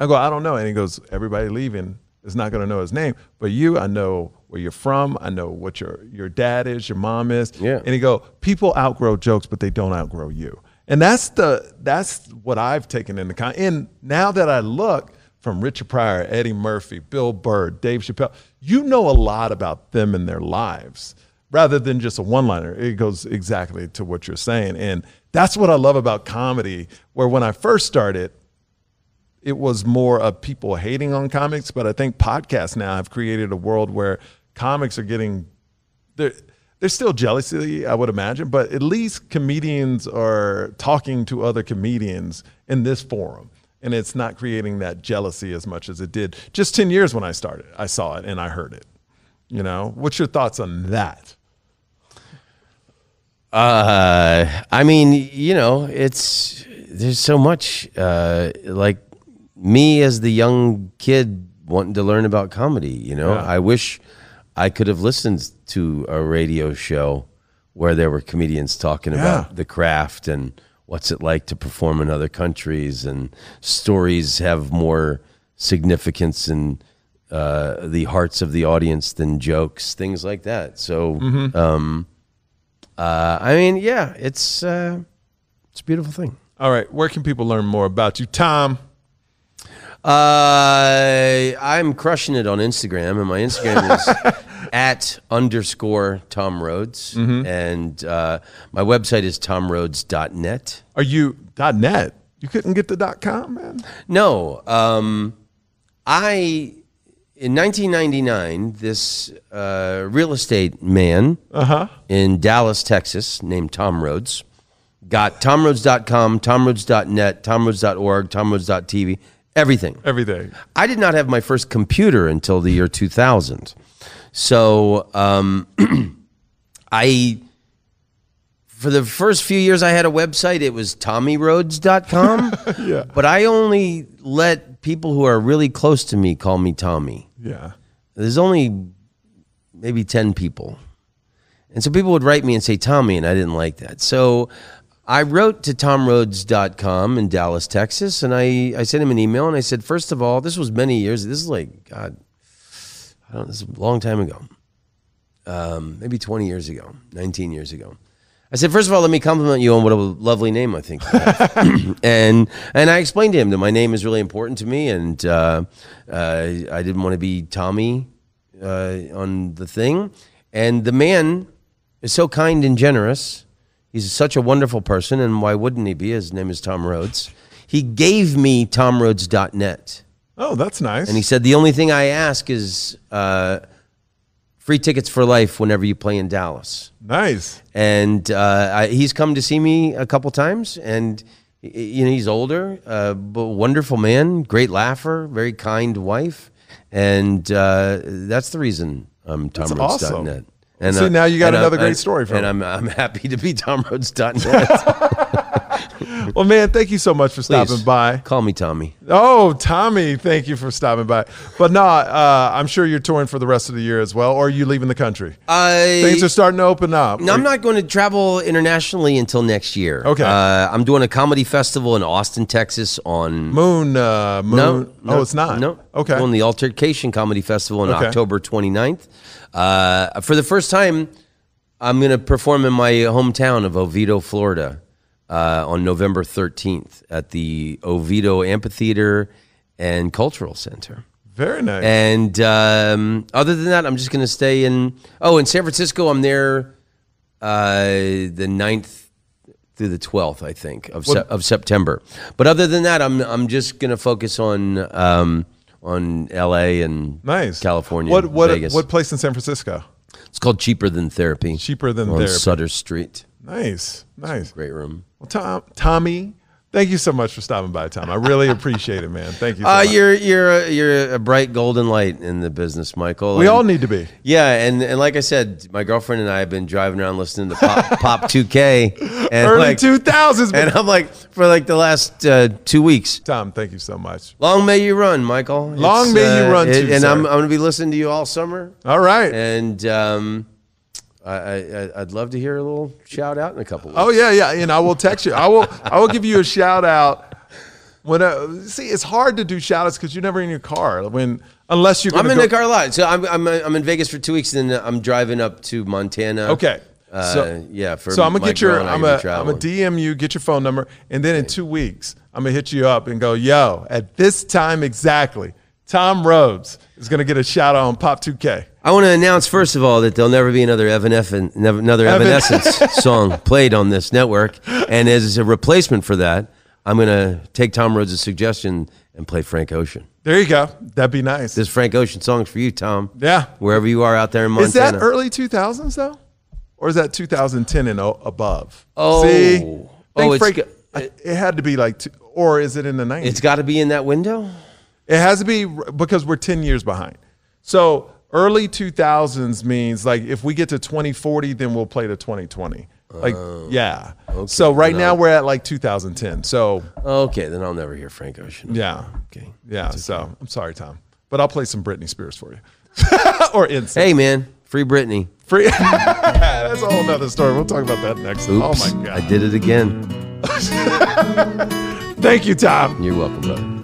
I go, "I don't know." And he goes, "Everybody leaving is not going to know his name, but you, I know where you're from. I know what your your dad is, your mom is." Yeah. And he go, "People outgrow jokes, but they don't outgrow you." And that's the that's what I've taken into account. And now that I look from Richard Pryor, Eddie Murphy, Bill Burr, Dave Chappelle. You know a lot about them and their lives rather than just a one liner. It goes exactly to what you're saying. And that's what I love about comedy, where when I first started, it was more of people hating on comics, but I think podcasts now have created a world where comics are getting there. There's still jealousy, I would imagine, but at least comedians are talking to other comedians in this forum. And it's not creating that jealousy as much as it did just 10 years when I started. I saw it and I heard it. You know, what's your thoughts on that? Uh, I mean, you know, it's there's so much. Uh, like me as the young kid wanting to learn about comedy. You know, Yeah. I wish I could have listened to a radio show where there were comedians talking Yeah. about the craft and what's it like to perform in other countries, and stories have more significance in uh, the hearts of the audience than jokes, things like that. So. Um, uh, I mean, yeah, it's uh, it's a beautiful thing. All right, where can people learn more about you? Tom, Uh, I'm crushing it on Instagram, and my Instagram is at underscore Tom Rhodes, and uh, my website is tomrhodes.net. are you .net? You couldn't get the dot .com, man? No, um, I in 1999, this uh, real estate man in Dallas, Texas, named Tom Rhodes, got tomrhodes.com, tomrhodes.net, tomrhodes.org, tomrhodes.tv, everything. Everything. I did not have my first computer until the year 2000. So um, I, for the first few years I had a website, it was tommyrhodes.com. Yeah. But I only let people who are really close to me call me Tommy. Yeah. There's only maybe 10 people. And so people would write me and say Tommy, and I didn't like that. So I wrote to tomrhodes.com in Dallas, Texas, and I, I sent him an email and I said, first of all, this was many years. This is like, God, I don't this is a long time ago. Um, maybe 20 years ago, 19 years ago. I said, first of all, let me compliment you on what a lovely name I think and and I explained to him that my name is really important to me, and uh, uh, I didn't want to be Tommy uh, on the thing. And the man is so kind and generous. He's such a wonderful person, and why wouldn't he be? His name is Tom Rhodes. He gave me tomrhodes.net. Oh, that's nice. And he said, the only thing I ask is uh, free tickets for life whenever you play in Dallas nice. and uh, I, he's come to see me a couple times and you know he's older uh, but wonderful man great laugher very kind wife and uh, that's the reason i'm awesome. And See, uh, now you got another great story from and him. I'm, I'm happy to be tomrhodes.net Well, man, thank you so much for stopping Please, by. call me tommy Oh, Tommy, thank you for stopping by. But no, uh, I'm sure you're touring for the rest of the year as well, or are you leaving the country? I, Things are starting to open up. No, I'm not going to travel internationally until next year. Okay. Uh, I'm doing a comedy festival in Austin, Texas on Moon, uh, Moon. No, no, oh, it's not. No. Okay. On the Altercation Comedy Festival on Okay. October 29th. Uh, for the first time, I'm going to perform in my hometown of Oviedo, Florida, uh, on November 13th at the Oviedo Amphitheater and Cultural Center. Very nice. And um, other than that, I'm just going to stay in. Oh, in San Francisco, I'm there uh, the 9th through the 12th, I think, of, se- of September. But other than that, I'm I'm just going to focus on um, on L.A. and nice. California, What what Vegas. what place in San Francisco? It's called Cheaper Than Therapy. Cheaper Than on Therapy. Sutter Street. Nice, nice. Great room. Well, Tom, Tommy, thank you so much for stopping by, Tom. I really appreciate it, man. Thank you. So Uh, you're you're a, you're a bright golden light in the business, Michael. we and- all need to be. Yeah, and, and like I said, my girlfriend and I have been driving around listening to Pop, Pop 2K. And Early like, two thousands. And I'm like, for like the last uh, two weeks, Tom, thank you so much. long may you run, Michael. Long may you run too, And sir. I'm, I'm going to be listening to you all summer. All right. And um, I, I, I'd love to hear a little shout out in a couple weeks. Oh yeah, yeah. And I will text you. I will. I will give you a shout out. When uh, see, it's hard to do shout outs because you're never in your car. When unless you're. I'm in go, the car a lot. So I'm, I'm, I'm in Vegas for two weeks, and then I'm driving up to Montana. Okay. Uh, So- yeah, for So I'm gonna my get your. I I'm gonna a. be I'm a. DM you. Get your phone number, and then in two weeks I'm gonna hit you up and go, yo, at this time exactly, Tom Rhodes is gonna get a shout out on Pop 2K. I want to announce first of all that there'll never be another Evanescence, another Evan- Evanescence song played on this network, and as a replacement for that, I'm going to take Tom Rhodes' suggestion and play Frank Ocean. There you go. That'd be nice. This Frank Ocean song's for you, Tom. Yeah. wherever you are out there in is Montana. that early 2000s though, or is that 2010 and above? Oh. see, Oh, Frank- go- I- it had to be like, two, or is it in the 90s? It's got to be in that window. It has to be because we're 10 years behind. So early 2000s means like if we get to 2040, then we'll play to 2020. Like, oh. yeah. okay. So right now we're at like 2010. So Okay, then I'll never hear Frank Ocean. yeah. Okay. Yeah. So I'm sorry, Tom, but I'll play some Britney Spears for you or insane. Hey, man, free Britney. Free. That's a whole nother story. We'll talk about that next. Oh, Oops, Oh my God. I did it again. Thank you, Tom. You're welcome, brother.